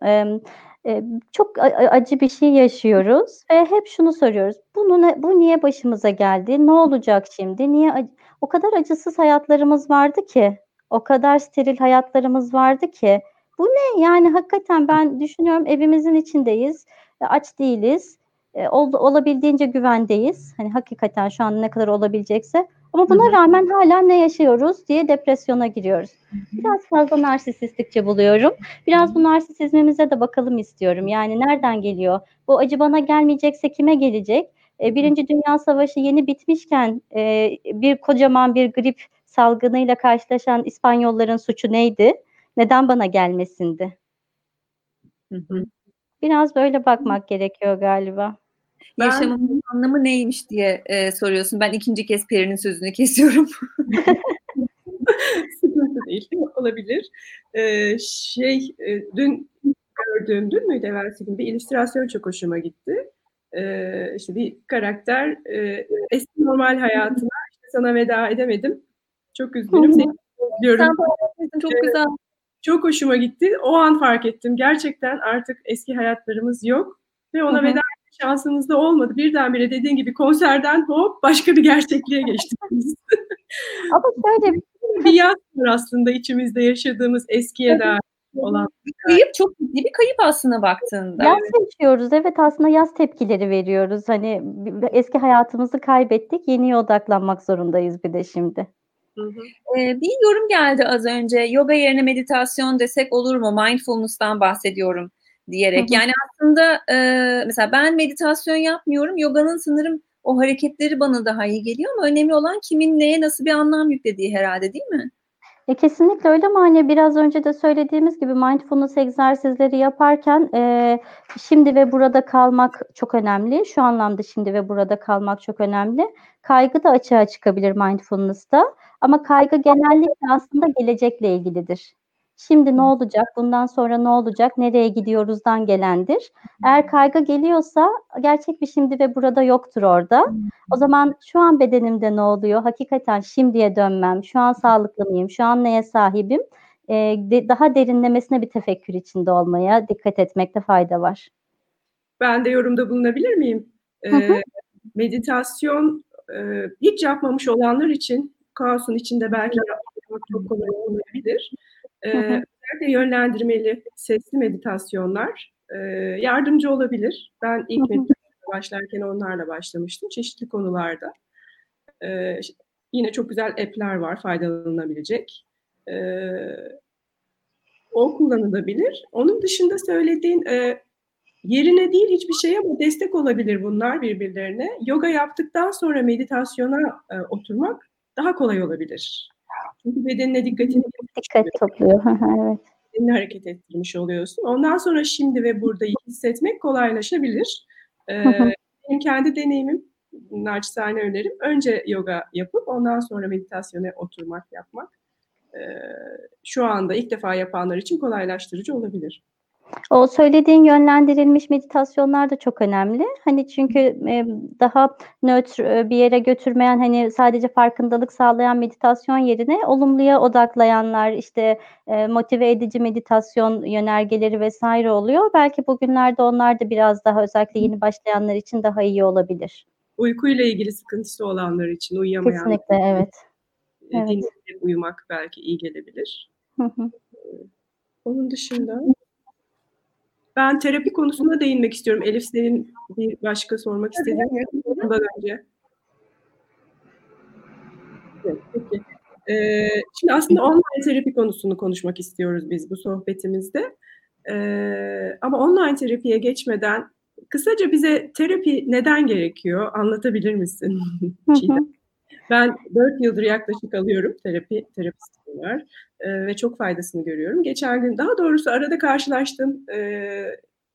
Ee, çok acı bir şey yaşıyoruz ve hep şunu soruyoruz. Bunu ne, bu niye başımıza geldi? Ne olacak şimdi? Niye o kadar acısız hayatlarımız vardı ki, o kadar steril hayatlarımız vardı ki. Bu ne? Yani hakikaten ben düşünüyorum evimizin içindeyiz, aç değiliz, e, ol, olabildiğince güvendeyiz. Hani hakikaten şu an ne kadar olabilecekse. Ama buna rağmen hala ne yaşıyoruz diye depresyona giriyoruz. Biraz fazla narsisistikçe buluyorum. Biraz bu narsisizmimize de bakalım istiyorum. Yani nereden geliyor? Bu acı bana gelmeyecekse kime gelecek? E, Birinci Dünya Savaşı yeni bitmişken e, bir kocaman bir grip salgınıyla karşılaşan İspanyolların suçu neydi? Neden bana gelmesindi? Biraz böyle bakmak gerekiyor galiba. Ben... Yaşamın anlamı neymiş diye e, soruyorsun. Ben ikinci kez Peri'nin sözünü kesiyorum. Sıkıntı değil. Olabilir. Ee, şey, e, dün gördüğüm, dün müydü evvelsi gün bir illüstrasyon çok hoşuma gitti. Ee, işte bir karakter e, eski normal hayatına işte sana veda edemedim. Çok üzgünüm. Seni diyorum. Sen çok güzel. Çok hoşuma gitti. O an fark ettim. Gerçekten artık eski hayatlarımız yok. Ve ona Hı-hı. veda şansımız da olmadı. Birdenbire dediğin gibi konserden hop başka bir gerçekliğe geçtik biz. Ama şöyle bir yaz var aslında içimizde yaşadığımız eskiye dair olan. Kayıp çok ciddi bir kayıp aslında baktığında. Yaz yaşıyoruz. Evet aslında yaz tepkileri veriyoruz. Hani eski hayatımızı kaybettik. Yeniye odaklanmak zorundayız bir de şimdi. Hı hı. Ee, bir yorum geldi az önce. Yoga yerine meditasyon desek olur mu? Mindfulness'tan bahsediyorum diyerek. Hı hı. Yani aslında e, mesela ben meditasyon yapmıyorum. Yoganın sanırım o hareketleri bana daha iyi geliyor ama önemli olan kimin neye nasıl bir anlam yüklediği herhalde değil mi? E, kesinlikle öyle ama hani biraz önce de söylediğimiz gibi mindfulness egzersizleri yaparken e, şimdi ve burada kalmak çok önemli. Şu anlamda şimdi ve burada kalmak çok önemli. Kaygı da açığa çıkabilir mindfulness'ta ama kaygı genellikle aslında gelecekle ilgilidir. Şimdi ne olacak, bundan sonra ne olacak, nereye gidiyoruzdan gelendir. Eğer kaygı geliyorsa gerçek bir şimdi ve burada yoktur orada. O zaman şu an bedenimde ne oluyor? Hakikaten şimdiye dönmem, şu an sağlıklı mıyım, şu an neye sahibim? Ee, de, daha derinlemesine bir tefekkür içinde olmaya dikkat etmekte fayda var. Ben de yorumda bulunabilir miyim? Ee, meditasyon e, hiç yapmamış olanlar için kaosun içinde belki yapmak çok kolay olmayabilir. Ee, özellikle yönlendirmeli sesli meditasyonlar e, yardımcı olabilir. Ben ilk meditasyona başlarken onlarla başlamıştım çeşitli konularda. Ee, yine çok güzel app'ler var faydalanabilecek. Ee, o kullanılabilir. Onun dışında söylediğin e, yerine değil hiçbir şey ama destek olabilir bunlar birbirlerine. Yoga yaptıktan sonra meditasyona e, oturmak daha kolay olabilir. Çünkü bedenine dikkatini dikkat topluyor. evet. Bedenini hareket ettirmiş oluyorsun. Ondan sonra şimdi ve burada hissetmek kolaylaşabilir. Ee, benim kendi deneyimim, naçizane önerim. Önce yoga yapıp ondan sonra meditasyona oturmak, yapmak. Ee, şu anda ilk defa yapanlar için kolaylaştırıcı olabilir. O söylediğin yönlendirilmiş meditasyonlar da çok önemli. Hani çünkü e, daha nötr e, bir yere götürmeyen hani sadece farkındalık sağlayan meditasyon yerine olumluya odaklayanlar işte e, motive edici meditasyon yönergeleri vesaire oluyor. Belki bugünlerde onlar da biraz daha özellikle yeni başlayanlar için daha iyi olabilir. Uykuyla ilgili sıkıntısı olanlar için uyuyamayan. Kesinlikle evet. evet. uyumak belki iyi gelebilir. Hı hı. Onun dışında ben terapi konusuna değinmek istiyorum. Elif senin bir başka sormak istediğin ondan önce. peki. Ee, şimdi aslında online terapi konusunu konuşmak istiyoruz biz bu sohbetimizde. Ee, ama online terapiye geçmeden kısaca bize terapi neden gerekiyor? Anlatabilir misin? ben 4 yıldır yaklaşık alıyorum terapi, terapistim var e, ve çok faydasını görüyorum. Geçen gün daha doğrusu arada karşılaştığım e,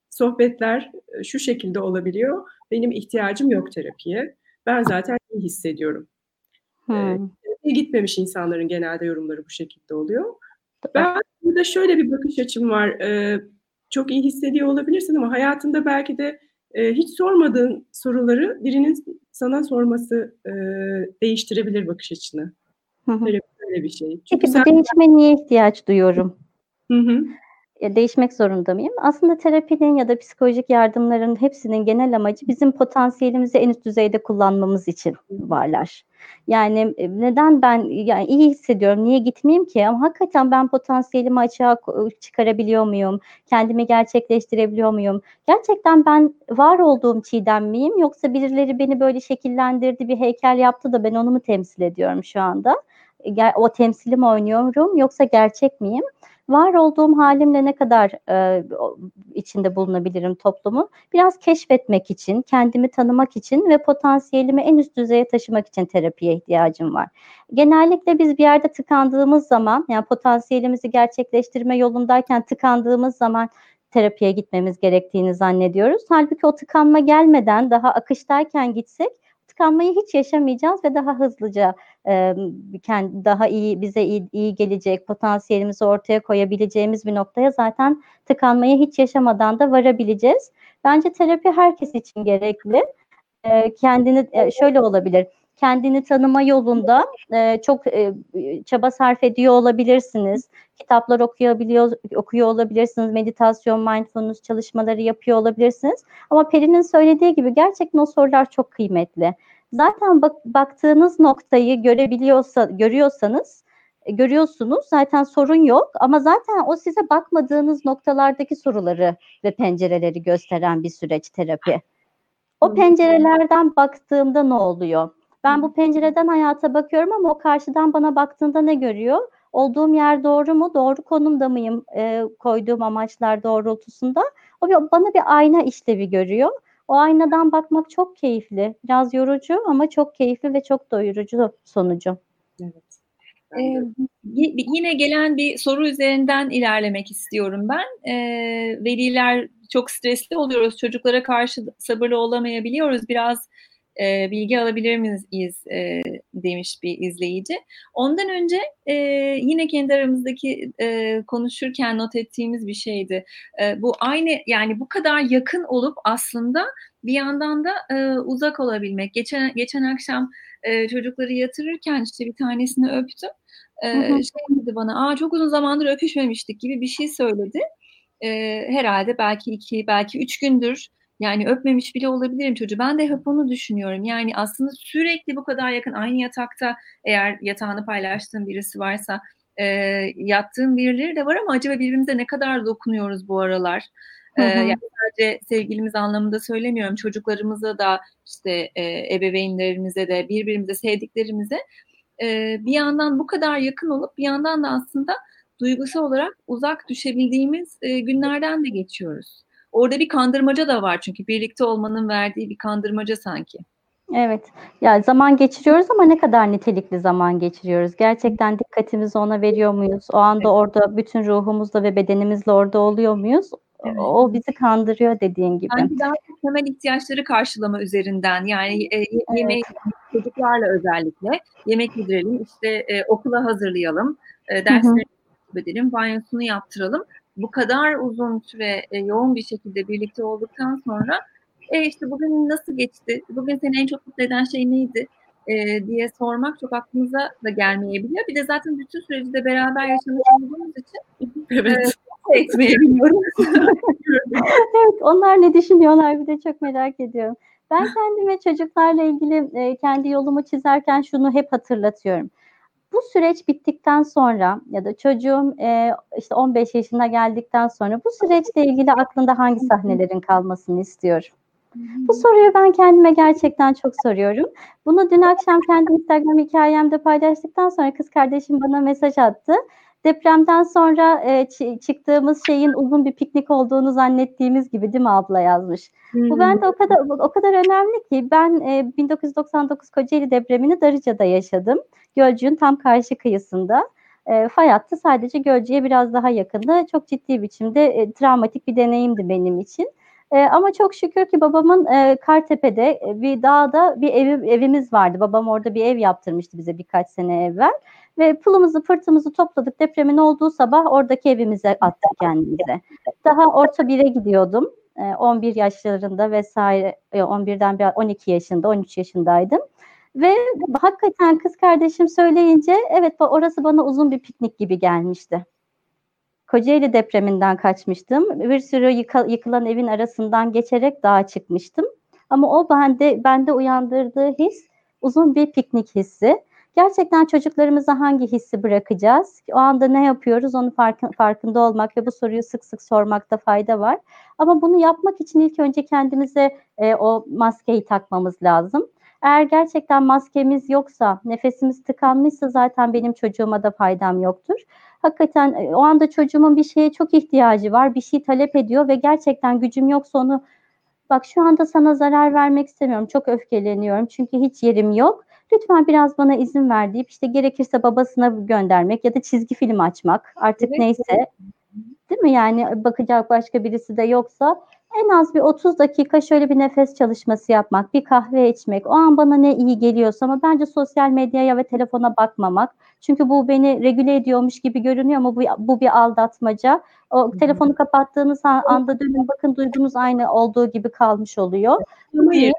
sohbetler e, şu şekilde olabiliyor. Benim ihtiyacım yok terapiye. Ben zaten iyi hissediyorum. Hmm. E, gitmemiş insanların genelde yorumları bu şekilde oluyor. Ben burada şöyle bir bakış açım var. E, çok iyi hissediyor olabilirsin ama hayatında belki de e, hiç sormadığın soruları birinin sana sorması e, değiştirebilir bakış açını. Hı hı. Böyle bir şey. Çünkü Peki sen... bu değişime niye ihtiyaç duyuyorum? Hı hı değişmek zorunda mıyım? Aslında terapinin ya da psikolojik yardımların hepsinin genel amacı bizim potansiyelimizi en üst düzeyde kullanmamız için varlar. Yani e, neden ben yani iyi hissediyorum, niye gitmeyeyim ki? Ama hakikaten ben potansiyelimi açığa çıkarabiliyor muyum? Kendimi gerçekleştirebiliyor muyum? Gerçekten ben var olduğum çiğdem miyim? Yoksa birileri beni böyle şekillendirdi, bir heykel yaptı da ben onu mu temsil ediyorum şu anda? O temsili mi oynuyorum yoksa gerçek miyim? var olduğum halimle ne kadar e, içinde bulunabilirim toplumu biraz keşfetmek için, kendimi tanımak için ve potansiyelimi en üst düzeye taşımak için terapiye ihtiyacım var. Genellikle biz bir yerde tıkandığımız zaman yani potansiyelimizi gerçekleştirme yolundayken tıkandığımız zaman terapiye gitmemiz gerektiğini zannediyoruz. Halbuki o tıkanma gelmeden daha akıştayken gitsek tıkanmayı hiç yaşamayacağız ve daha hızlıca kendi daha iyi bize iyi, iyi gelecek potansiyelimizi ortaya koyabileceğimiz bir noktaya zaten tıkanmayı hiç yaşamadan da varabileceğiz. Bence terapi herkes için gerekli. Kendini e, şöyle olabilir kendini tanıma yolunda e, çok e, çaba sarf ediyor olabilirsiniz. Kitaplar okuyabiliyor okuyor olabilirsiniz. Meditasyon, mindfulness çalışmaları yapıyor olabilirsiniz. Ama Peri'nin söylediği gibi gerçekten o sorular çok kıymetli. Zaten bak, baktığınız noktayı görebiliyorsa görüyorsanız e, görüyorsunuz zaten sorun yok ama zaten o size bakmadığınız noktalardaki soruları ve pencereleri gösteren bir süreç terapi. O pencerelerden baktığımda ne oluyor? Ben bu pencereden hayata bakıyorum ama o karşıdan bana baktığında ne görüyor? Olduğum yer doğru mu? Doğru konumda mıyım e, koyduğum amaçlar doğrultusunda? O bana bir ayna işlevi görüyor. O aynadan bakmak çok keyifli. Biraz yorucu ama çok keyifli ve çok doyurucu sonucu. Evet. Ee, yine gelen bir soru üzerinden ilerlemek istiyorum ben. Ee, veliler çok stresli oluyoruz. Çocuklara karşı sabırlı olamayabiliyoruz. Biraz e, bilgi alabilir miyiz e, demiş bir izleyici. Ondan önce e, yine kendi aramızdaki e, konuşurken not ettiğimiz bir şeydi. E, bu aynı yani bu kadar yakın olup aslında bir yandan da e, uzak olabilmek. Geçen geçen akşam e, çocukları yatırırken işte bir tanesini öptüm. E, şey dedi bana, aa çok uzun zamandır öpüşmemiştik gibi bir şey söyledi. E, herhalde belki iki, belki üç gündür yani öpmemiş bile olabilirim çocuğu. Ben de hep onu düşünüyorum. Yani aslında sürekli bu kadar yakın aynı yatakta eğer yatağını paylaştığım birisi varsa e, yattığım birileri de var ama acaba birbirimize ne kadar dokunuyoruz bu aralar? Hı hı. yani sadece sevgilimiz anlamında söylemiyorum. Çocuklarımıza da işte e, ebeveynlerimize de birbirimize sevdiklerimize e, bir yandan bu kadar yakın olup bir yandan da aslında duygusal olarak uzak düşebildiğimiz e, günlerden de geçiyoruz. Orada bir kandırmaca da var çünkü birlikte olmanın verdiği bir kandırmaca sanki. Evet. Ya zaman geçiriyoruz ama ne kadar nitelikli zaman geçiriyoruz? Gerçekten dikkatimizi ona veriyor muyuz? O anda orada bütün ruhumuzla ve bedenimizle orada oluyor muyuz? Evet. O bizi kandırıyor dediğin gibi. Sanki daha temel ihtiyaçları karşılama üzerinden yani e, yemeği evet. çocuklarla özellikle yemek yedirelim, işte e, okula hazırlayalım, e, dersleri edelim, banyosunu yaptıralım bu kadar uzun süre e, yoğun bir şekilde birlikte olduktan sonra e işte bugün nasıl geçti, bugün seni en çok mutlu eden şey neydi e, diye sormak çok aklımıza da gelmeyebiliyor. Bir de zaten bütün süreci de beraber yaşamış olduğumuz için evet. E, etmeyebiliyoruz. evet, onlar ne düşünüyorlar bir de çok merak ediyorum. Ben kendime çocuklarla ilgili e, kendi yolumu çizerken şunu hep hatırlatıyorum. Bu süreç bittikten sonra ya da çocuğum e, işte 15 yaşına geldikten sonra bu süreçle ilgili aklında hangi sahnelerin kalmasını istiyorum? Bu soruyu ben kendime gerçekten çok soruyorum. Bunu dün akşam kendi Instagram hikayemde paylaştıktan sonra kız kardeşim bana mesaj attı. Depremden sonra e, çıktığımız şeyin uzun bir piknik olduğunu zannettiğimiz gibi değil mi abla yazmış. Hmm. Bu bende o kadar o kadar önemli ki ben e, 1999 Kocaeli depremini Darıca'da yaşadım. Gölcük'ün tam karşı kıyısında. E, fay hattı sadece Gölcük'e biraz daha yakındı. Çok ciddi biçimde e, travmatik bir deneyimdi benim için. E, ama çok şükür ki babamın e, Kartepe'de e, bir dağda bir evi, evimiz vardı. Babam orada bir ev yaptırmıştı bize birkaç sene evvel. Ve pılımızı pırtımızı topladık. Depremin olduğu sabah oradaki evimize attık kendimize. Daha orta bire gidiyordum. E, 11 yaşlarında vesaire 11'den bir 12 yaşında 13 yaşındaydım. Ve hakikaten kız kardeşim söyleyince evet orası bana uzun bir piknik gibi gelmişti. Kocaeli depreminden kaçmıştım. Bir sürü yıkılan evin arasından geçerek dağa çıkmıştım. Ama o bende bende uyandırdığı his uzun bir piknik hissi. Gerçekten çocuklarımıza hangi hissi bırakacağız? O anda ne yapıyoruz? Onun farkında olmak ve bu soruyu sık sık sormakta fayda var. Ama bunu yapmak için ilk önce kendimize e, o maskeyi takmamız lazım. Eğer gerçekten maskemiz yoksa, nefesimiz tıkanmışsa zaten benim çocuğuma da faydam yoktur. Hakikaten e, o anda çocuğumun bir şeye çok ihtiyacı var, bir şey talep ediyor ve gerçekten gücüm yoksa onu bak şu anda sana zarar vermek istemiyorum, çok öfkeleniyorum çünkü hiç yerim yok. Lütfen biraz bana izin ver deyip işte gerekirse babasına göndermek ya da çizgi film açmak artık evet. neyse. Değil mi? Yani bakacak başka birisi de yoksa en az bir 30 dakika şöyle bir nefes çalışması yapmak, bir kahve içmek, o an bana ne iyi geliyorsa ama bence sosyal medyaya ve telefona bakmamak. Çünkü bu beni regüle ediyormuş gibi görünüyor ama bu, bu bir aldatmaca. O telefonu kapattığınız anda dönün bakın duygunuz aynı olduğu gibi kalmış oluyor. Hayır,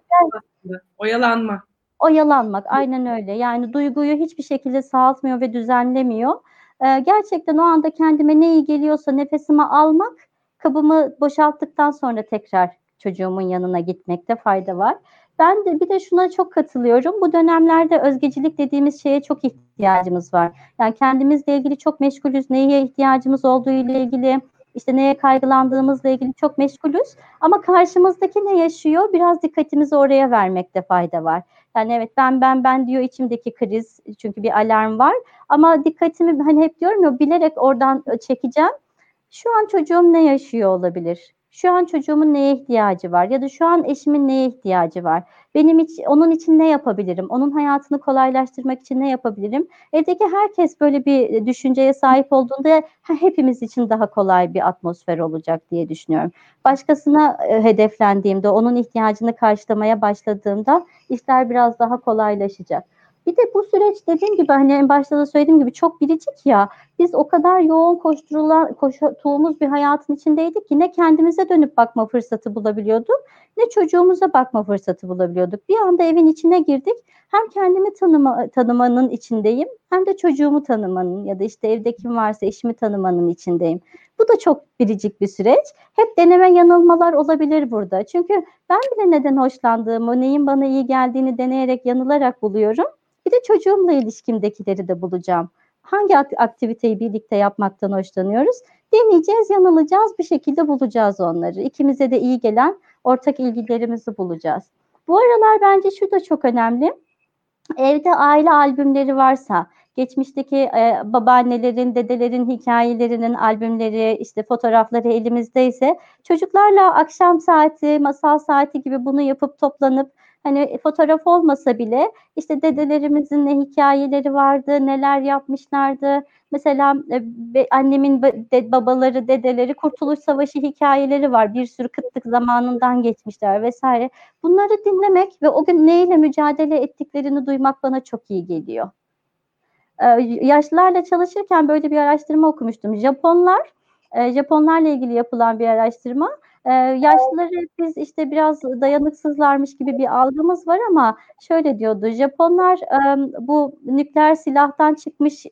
oyalanma. Oyalanmak aynen öyle. Yani duyguyu hiçbir şekilde sağaltmıyor ve düzenlemiyor. Ee, gerçekten o anda kendime ne iyi geliyorsa nefesimi almak kabımı boşalttıktan sonra tekrar çocuğumun yanına gitmekte fayda var. Ben de bir de şuna çok katılıyorum. Bu dönemlerde özgecilik dediğimiz şeye çok ihtiyacımız var. Yani kendimizle ilgili çok meşgulüz. Neye ihtiyacımız olduğu ile ilgili, işte neye kaygılandığımızla ilgili çok meşgulüz. Ama karşımızdaki ne yaşıyor? Biraz dikkatimizi oraya vermekte fayda var. Yani evet ben ben ben diyor içimdeki kriz çünkü bir alarm var. Ama dikkatimi hani hep diyorum ya bilerek oradan çekeceğim şu an çocuğum ne yaşıyor olabilir? Şu an çocuğumun neye ihtiyacı var? Ya da şu an eşimin neye ihtiyacı var? Benim hiç, onun için ne yapabilirim? Onun hayatını kolaylaştırmak için ne yapabilirim? Evdeki herkes böyle bir düşünceye sahip olduğunda hepimiz için daha kolay bir atmosfer olacak diye düşünüyorum. Başkasına e, hedeflendiğimde, onun ihtiyacını karşılamaya başladığımda işler biraz daha kolaylaşacak. Bir de bu süreç dediğim gibi hani en başta da söylediğim gibi çok biricik ya. Biz o kadar yoğun koşturulan, koştuğumuz bir hayatın içindeydik ki ne kendimize dönüp bakma fırsatı bulabiliyorduk ne çocuğumuza bakma fırsatı bulabiliyorduk. Bir anda evin içine girdik. Hem kendimi tanıma, tanımanın içindeyim hem de çocuğumu tanımanın ya da işte evde kim varsa eşimi tanımanın içindeyim. Bu da çok biricik bir süreç. Hep deneme yanılmalar olabilir burada. Çünkü ben bile neden hoşlandığımı, neyin bana iyi geldiğini deneyerek yanılarak buluyorum. Bir de çocuğumla ilişkimdekileri de bulacağım. Hangi aktiviteyi birlikte yapmaktan hoşlanıyoruz? Deneyeceğiz, yanılacağız, bir şekilde bulacağız onları. İkimize de iyi gelen ortak ilgilerimizi bulacağız. Bu aralar bence şu da çok önemli. Evde aile albümleri varsa, geçmişteki e, babaannelerin, dedelerin hikayelerinin albümleri, işte fotoğrafları elimizdeyse çocuklarla akşam saati, masal saati gibi bunu yapıp toplanıp hani fotoğraf olmasa bile işte dedelerimizin ne hikayeleri vardı, neler yapmışlardı. Mesela e, annemin babaları, dedeleri Kurtuluş Savaşı hikayeleri var. Bir sürü kıtlık zamanından geçmişler vesaire. Bunları dinlemek ve o gün neyle mücadele ettiklerini duymak bana çok iyi geliyor. Ee, yaşlılarla çalışırken böyle bir araştırma okumuştum. Japonlar, e, Japonlarla ilgili yapılan bir araştırma ee, yaşlıları biz işte biraz dayanıksızlarmış gibi bir algımız var ama şöyle diyordu. Japonlar e, bu nükleer silahtan çıkmış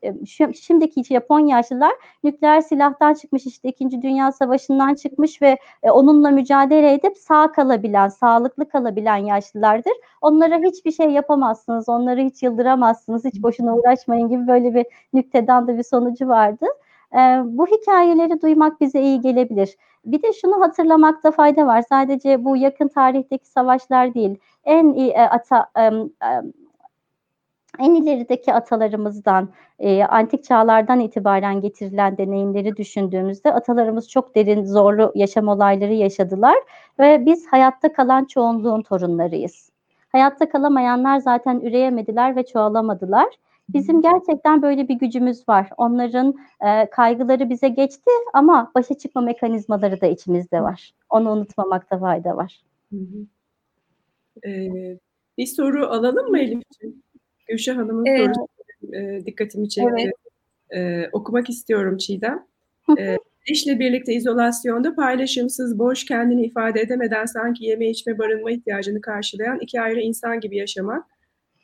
şimdiki Japon yaşlılar nükleer silahtan çıkmış işte 2. Dünya Savaşı'ndan çıkmış ve e, onunla mücadele edip sağ kalabilen, sağlıklı kalabilen yaşlılardır. Onlara hiçbir şey yapamazsınız, onları hiç yıldıramazsınız, hiç boşuna uğraşmayın gibi böyle bir nükteden de bir sonucu vardı. Bu hikayeleri duymak bize iyi gelebilir. Bir de şunu hatırlamakta fayda var. Sadece bu yakın tarihteki savaşlar değil. En iyi ata, en ilerideki atalarımızdan, e, antik çağlardan itibaren getirilen deneyimleri düşündüğümüzde atalarımız çok derin, zorlu yaşam olayları yaşadılar ve biz hayatta kalan çoğunluğun torunlarıyız. Hayatta kalamayanlar zaten üreyemediler ve çoğalamadılar. Bizim gerçekten böyle bir gücümüz var. Onların e, kaygıları bize geçti ama başa çıkma mekanizmaları da içimizde var. Onu unutmamakta fayda var. Hı hı. Ee, bir soru alalım mı Elif'ciğim? Gülşah Hanım'ın evet. sorusu e, dikkatimi çekti. Evet. Ee, okumak istiyorum Çiğdem. Ee, eşle birlikte izolasyonda paylaşımsız, boş, kendini ifade edemeden sanki yeme içme barınma ihtiyacını karşılayan iki ayrı insan gibi yaşamak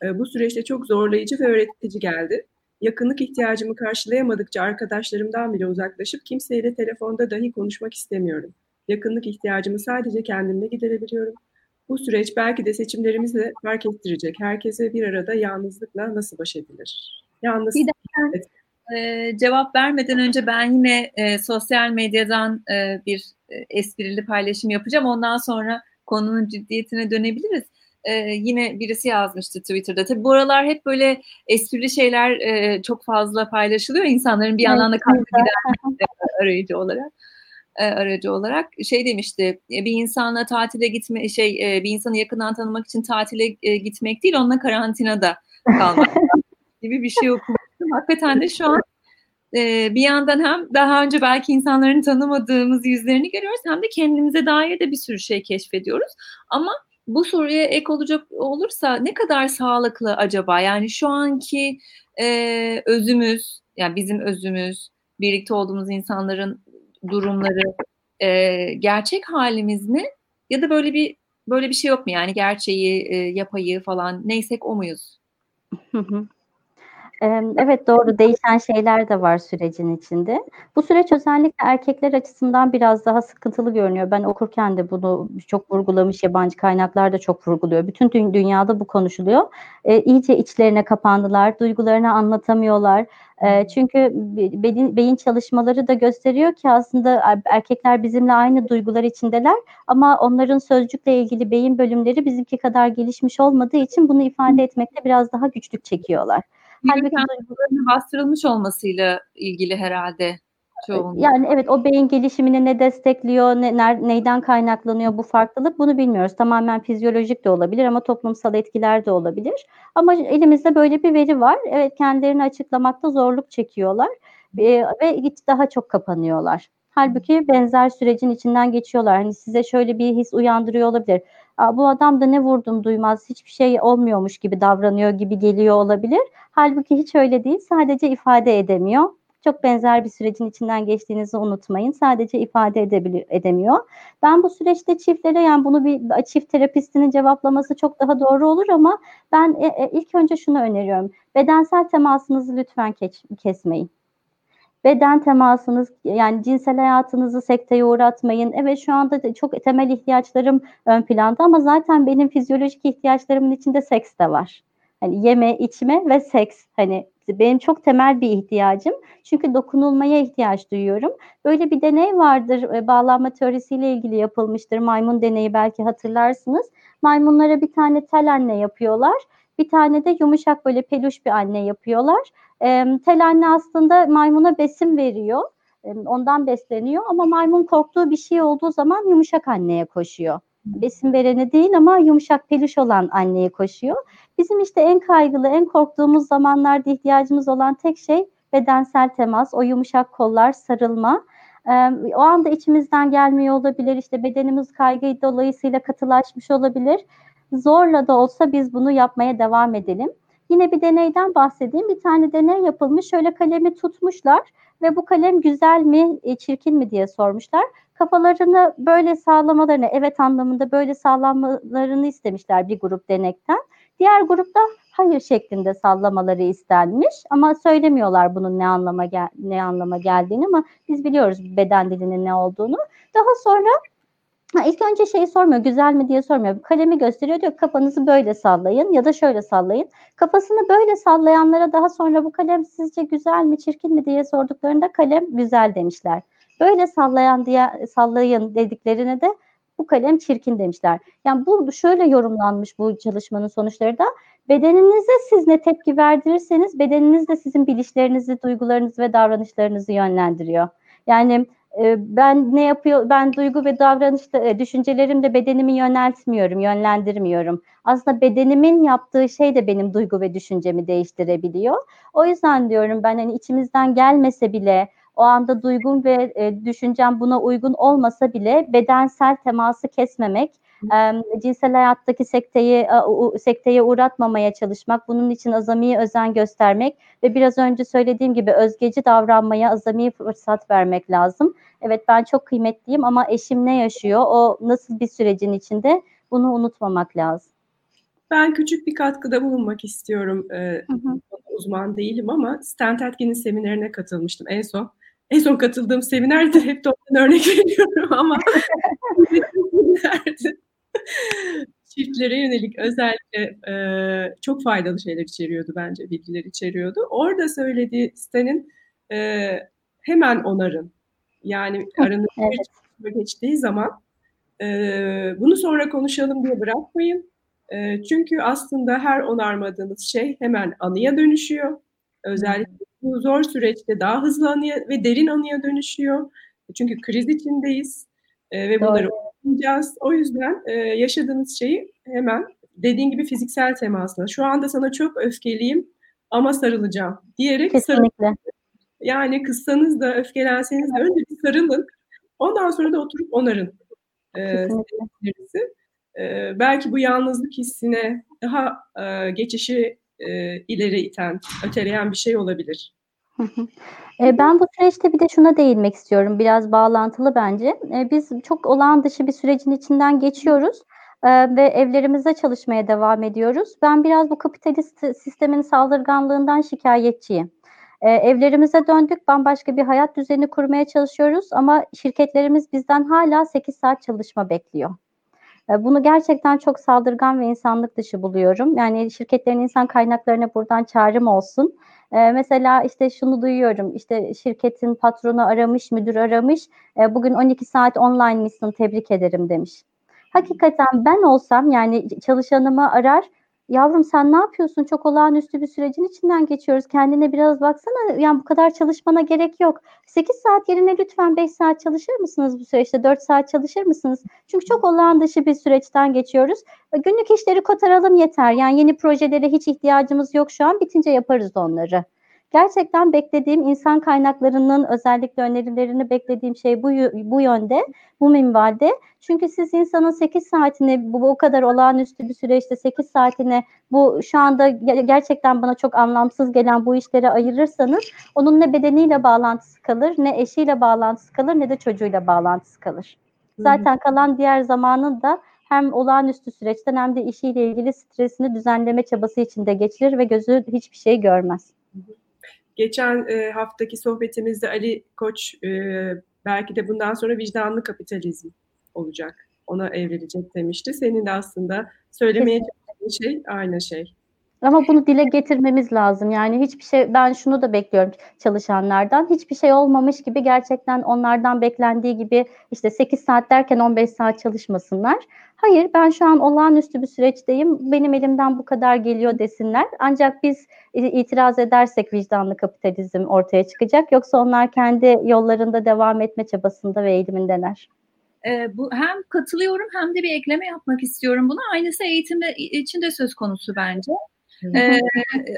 e, bu süreçte çok zorlayıcı ve öğretici geldi. Yakınlık ihtiyacımı karşılayamadıkça arkadaşlarımdan bile uzaklaşıp kimseyle telefonda dahi konuşmak istemiyorum. Yakınlık ihtiyacımı sadece kendimle giderebiliyorum. Bu süreç belki de seçimlerimizle fark ettirecek. Herkese bir arada yalnızlıkla nasıl baş edilir? Yalnız bir de e, cevap vermeden önce ben yine e, sosyal medyadan e, bir e, esprili paylaşım yapacağım. Ondan sonra konunun ciddiyetine dönebiliriz. E, yine birisi yazmıştı Twitter'da. Tabii bu aralar hep böyle esprili şeyler e, çok fazla paylaşılıyor. İnsanların bir yandan da kalkıp gider arayıcı olarak aracı olarak şey demişti e, bir insanla tatile gitme şey bir insanı yakından tanımak için tatile gitmek değil onunla karantinada kalmak gibi bir şey okumuştum. Hakikaten de şu an bir yandan hem daha önce belki insanların tanımadığımız yüzlerini görüyoruz hem de kendimize dair de bir sürü şey keşfediyoruz. Ama bu soruya ek olacak olursa ne kadar sağlıklı acaba? Yani şu anki e, özümüz, yani bizim özümüz, birlikte olduğumuz insanların durumları e, gerçek halimiz mi? Ya da böyle bir böyle bir şey yok mu yani gerçeği, e, yapayı falan neysek o muyuz? Hı hı. Evet doğru değişen şeyler de var sürecin içinde. Bu süreç özellikle erkekler açısından biraz daha sıkıntılı görünüyor. Ben okurken de bunu çok vurgulamış yabancı kaynaklar da çok vurguluyor. Bütün dünyada bu konuşuluyor. E, iyice içlerine kapandılar, duygularını anlatamıyorlar. E, çünkü beyin, beyin çalışmaları da gösteriyor ki aslında erkekler bizimle aynı duygular içindeler ama onların sözcükle ilgili beyin bölümleri bizimki kadar gelişmiş olmadığı için bunu ifade etmekte biraz daha güçlük çekiyorlar. Halbuki duygularının bastırılmış olmasıyla ilgili herhalde çoğunlukla. Yani evet o beyin gelişimini ne destekliyor, ne, ne, neyden kaynaklanıyor bu farklılık bunu bilmiyoruz. Tamamen fizyolojik de olabilir ama toplumsal etkiler de olabilir. Ama elimizde böyle bir veri var. Evet kendilerini açıklamakta zorluk çekiyorlar e, ve daha çok kapanıyorlar. Halbuki benzer sürecin içinden geçiyorlar. Hani size şöyle bir his uyandırıyor olabilir. Bu adam da ne vurdum duymaz, hiçbir şey olmuyormuş gibi davranıyor gibi geliyor olabilir. Halbuki hiç öyle değil. Sadece ifade edemiyor. Çok benzer bir sürecin içinden geçtiğinizi unutmayın. Sadece ifade edebilir, edemiyor. Ben bu süreçte çiftlere yani bunu bir çift terapistinin cevaplaması çok daha doğru olur ama ben e, e, ilk önce şunu öneriyorum. Bedensel temasınızı lütfen kes, kesmeyin beden temasınız yani cinsel hayatınızı sekteye uğratmayın. Evet şu anda çok temel ihtiyaçlarım ön planda ama zaten benim fizyolojik ihtiyaçlarımın içinde seks de var. Hani yeme, içme ve seks. Hani benim çok temel bir ihtiyacım. Çünkü dokunulmaya ihtiyaç duyuyorum. Böyle bir deney vardır. E, bağlanma teorisiyle ilgili yapılmıştır. Maymun deneyi belki hatırlarsınız. Maymunlara bir tane tel anne yapıyorlar. Bir tane de yumuşak böyle peluş bir anne yapıyorlar. E, tel anne aslında maymuna besin veriyor. E, ondan besleniyor ama maymun korktuğu bir şey olduğu zaman yumuşak anneye koşuyor. Besin vereni değil ama yumuşak peluş olan anneye koşuyor. Bizim işte en kaygılı, en korktuğumuz zamanlarda ihtiyacımız olan tek şey bedensel temas, o yumuşak kollar, sarılma. Ee, o anda içimizden gelmiyor olabilir, işte bedenimiz kaygı dolayısıyla katılaşmış olabilir. Zorla da olsa biz bunu yapmaya devam edelim. Yine bir deneyden bahsedeyim. Bir tane deney yapılmış. Şöyle kalemi tutmuşlar ve bu kalem güzel mi, e, çirkin mi diye sormuşlar. Kafalarını böyle sağlamalarını, evet anlamında böyle sağlamalarını istemişler bir grup denekten. Diğer grupta hayır şeklinde sallamaları istenmiş ama söylemiyorlar bunun ne anlama gel ne anlama geldiğini ama biz biliyoruz beden dilinin ne olduğunu. Daha sonra Ha, ilk önce şeyi sormuyor, güzel mi diye sormuyor. Kalemi gösteriyor diyor kafanızı böyle sallayın ya da şöyle sallayın. Kafasını böyle sallayanlara daha sonra bu kalem sizce güzel mi, çirkin mi diye sorduklarında kalem güzel demişler. Böyle sallayan diye sallayın dediklerine de bu kalem çirkin demişler. Yani bu şöyle yorumlanmış bu çalışmanın sonuçları da bedeninize siz ne tepki verdirirseniz bedeniniz de sizin bilişlerinizi, duygularınızı ve davranışlarınızı yönlendiriyor. Yani ben ne yapıyor ben duygu ve davranışta e, düşüncelerimde bedenimi yöneltmiyorum, yönlendirmiyorum. Aslında bedenimin yaptığı şey de benim duygu ve düşüncemi değiştirebiliyor. O yüzden diyorum ben hani içimizden gelmese bile o anda duygum ve e, düşüncem buna uygun olmasa bile bedensel teması kesmemek, e, cinsel hayattaki sekteyi e, sekteye uğratmamaya çalışmak, bunun için azami özen göstermek ve biraz önce söylediğim gibi özgeci davranmaya azami fırsat vermek lazım. Evet ben çok kıymetliyim ama eşim ne yaşıyor? O nasıl bir sürecin içinde? Bunu unutmamak lazım. Ben küçük bir katkıda bulunmak istiyorum. Ee, hı hı. Uzman değilim ama Stent Atkin'in seminerine katılmıştım en son. En son katıldığım seminerde hep toptan örnek veriyorum ama çiftlere yönelik özellikle e, çok faydalı şeyler içeriyordu bence, bilgiler içeriyordu. Orada söylediği Stan'in e, hemen onarın. Yani aranızda evet. geçtiği zaman e, bunu sonra konuşalım diye bırakmayın. E, çünkü aslında her onarmadığınız şey hemen anıya dönüşüyor. Özellikle bu zor süreçte daha hızlı anıya ve derin anıya dönüşüyor. Çünkü kriz içindeyiz e, ve bunları unutmayacağız. O yüzden e, yaşadığınız şeyi hemen dediğin gibi fiziksel temasla. Şu anda sana çok öfkeliyim ama sarılacağım diyerek Kesinlikle. Yani kızsanız da öfkelenseniz de önce bir sarılın. Ondan sonra da oturup onarın. Ee, ee, belki bu yalnızlık hissine daha e, geçişi e, ileri iten, öteleyen bir şey olabilir. E, ben bu süreçte bir de şuna değinmek istiyorum. Biraz bağlantılı bence. E, biz çok olağan dışı bir sürecin içinden geçiyoruz e, ve evlerimizde çalışmaya devam ediyoruz. Ben biraz bu kapitalist sistemin saldırganlığından şikayetçiyim. evlerimize döndük, bambaşka bir hayat düzeni kurmaya çalışıyoruz ama şirketlerimiz bizden hala 8 saat çalışma bekliyor. Bunu gerçekten çok saldırgan ve insanlık dışı buluyorum. Yani şirketlerin insan kaynaklarına buradan çağrım olsun. Ee, mesela işte şunu duyuyorum, işte şirketin patronu aramış, müdür aramış, e, bugün 12 saat online misin tebrik ederim demiş. Hakikaten ben olsam yani çalışanımı arar, yavrum sen ne yapıyorsun? Çok olağanüstü bir sürecin içinden geçiyoruz. Kendine biraz baksana. Yani bu kadar çalışmana gerek yok. 8 saat yerine lütfen 5 saat çalışır mısınız bu süreçte? 4 saat çalışır mısınız? Çünkü çok olağan dışı bir süreçten geçiyoruz. Günlük işleri kotaralım yeter. Yani yeni projelere hiç ihtiyacımız yok şu an. Bitince yaparız onları. Gerçekten beklediğim insan kaynaklarının özellikle önerilerini beklediğim şey bu bu yönde, bu minvalde. Çünkü siz insanın 8 saatini bu, bu kadar olağanüstü bir süreçte 8 saatini bu şu anda gerçekten bana çok anlamsız gelen bu işlere ayırırsanız onun ne bedeniyle bağlantısı kalır, ne eşiyle bağlantısı kalır, ne de çocuğuyla bağlantısı kalır. Zaten kalan diğer zamanın da hem olağanüstü süreçten hem de işiyle ilgili stresini düzenleme çabası içinde geçirir ve gözü hiçbir şey görmez. Geçen e, haftaki sohbetimizde Ali Koç e, belki de bundan sonra vicdanlı kapitalizm olacak. Ona evrilecek demişti. Senin de aslında söylemeye çalıştığın şey aynı şey. Ama bunu dile getirmemiz lazım. Yani hiçbir şey ben şunu da bekliyorum çalışanlardan. Hiçbir şey olmamış gibi gerçekten onlardan beklendiği gibi işte 8 saat derken 15 saat çalışmasınlar. Hayır ben şu an olağanüstü bir süreçteyim. Benim elimden bu kadar geliyor desinler. Ancak biz itiraz edersek vicdanlı kapitalizm ortaya çıkacak. Yoksa onlar kendi yollarında devam etme çabasında ve eğilimindeler. E, bu hem katılıyorum hem de bir ekleme yapmak istiyorum buna. Aynısı eğitimde içinde söz konusu bence. Ee,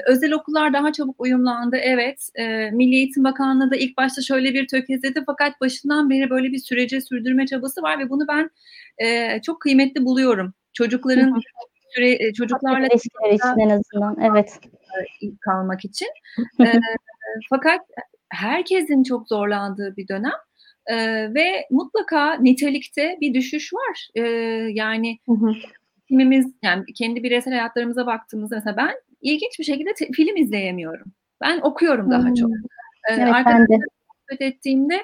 özel okullar daha çabuk uyumlandı. Evet, e, Milli Eğitim Bakanlığı da ilk başta şöyle bir tökezledi fakat başından beri böyle bir sürece sürdürme çabası var ve bunu ben e, çok kıymetli buluyorum. Çocukların süre çocuklarla için en azından evet kalmak için. e, fakat herkesin çok zorlandığı bir dönem. E, ve mutlaka nitelikte bir düşüş var. E, yani hı hı kimimiz yani kendi bireysel hayatlarımıza baktığımızda mesela ben ilginç bir şekilde te- film izleyemiyorum. Ben okuyorum daha hmm. çok. Ee, evet, Arkadaşlarımla ettiğimde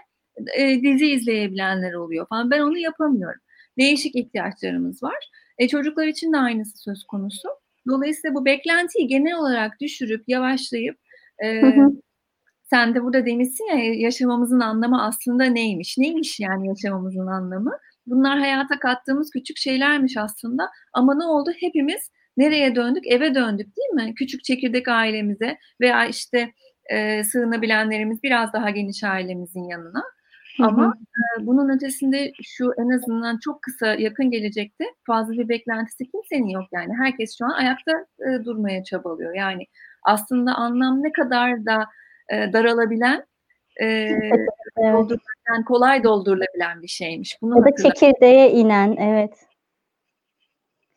e, dizi izleyebilenler oluyor falan. Ben onu yapamıyorum. Değişik ihtiyaçlarımız var. E, çocuklar için de aynısı söz konusu. Dolayısıyla bu beklentiyi genel olarak düşürüp yavaşlayıp e, sen de burada demişsin ya yaşamamızın anlamı aslında neymiş? Neymiş yani yaşamamızın anlamı? Bunlar hayata kattığımız küçük şeylermiş aslında. Ama ne oldu? Hepimiz nereye döndük? Eve döndük değil mi? Küçük çekirdek ailemize veya işte e, sığınabilenlerimiz biraz daha geniş ailemizin yanına. Ama e, bunun ötesinde şu en azından çok kısa yakın gelecekte fazla bir beklentisi kimsenin yok yani. Herkes şu an ayakta e, durmaya çabalıyor. Yani aslında anlam ne kadar da e, daralabilen e, evet. doldurulabilen, kolay doldurulabilen bir şeymiş. Bunu ya da çekirdeğe inen evet.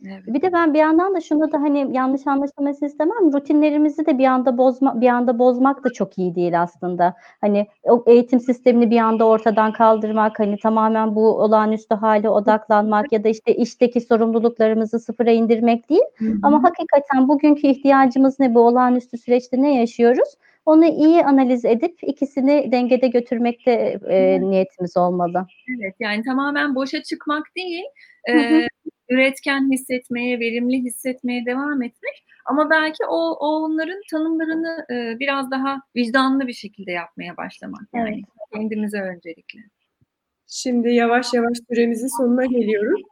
Evet. Bir de ben bir yandan da şunu da hani yanlış anlaşılmasını istemem. Rutinlerimizi de bir anda bozma bir anda bozmak da çok iyi değil aslında. Hani o eğitim sistemini bir anda ortadan kaldırmak, hani tamamen bu olağanüstü hale odaklanmak ya da işte işteki sorumluluklarımızı sıfıra indirmek değil. Hı hı. Ama hakikaten bugünkü ihtiyacımız ne bu olağanüstü süreçte ne yaşıyoruz? Onu iyi analiz edip ikisini dengede götürmekte e, niyetimiz olmalı. Evet yani tamamen boşa çıkmak değil. E, üretken hissetmeye, verimli hissetmeye devam etmek. Ama belki o, o onların tanımlarını e, biraz daha vicdanlı bir şekilde yapmaya başlamak. Yani evet. kendimize öncelikle. Şimdi yavaş yavaş süremizin sonuna geliyoruz.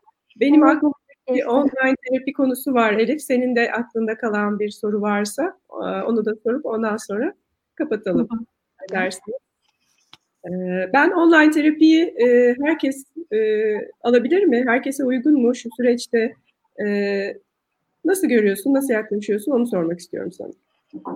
Benim aklımda bir online terapi konusu var Elif. Senin de aklında kalan bir soru varsa onu da sorup ondan sonra kapatalım dersiniz. Ben online terapiyi herkes alabilir mi? Herkese uygun mu şu süreçte? Nasıl görüyorsun, nasıl yaklaşıyorsun onu sormak istiyorum sana.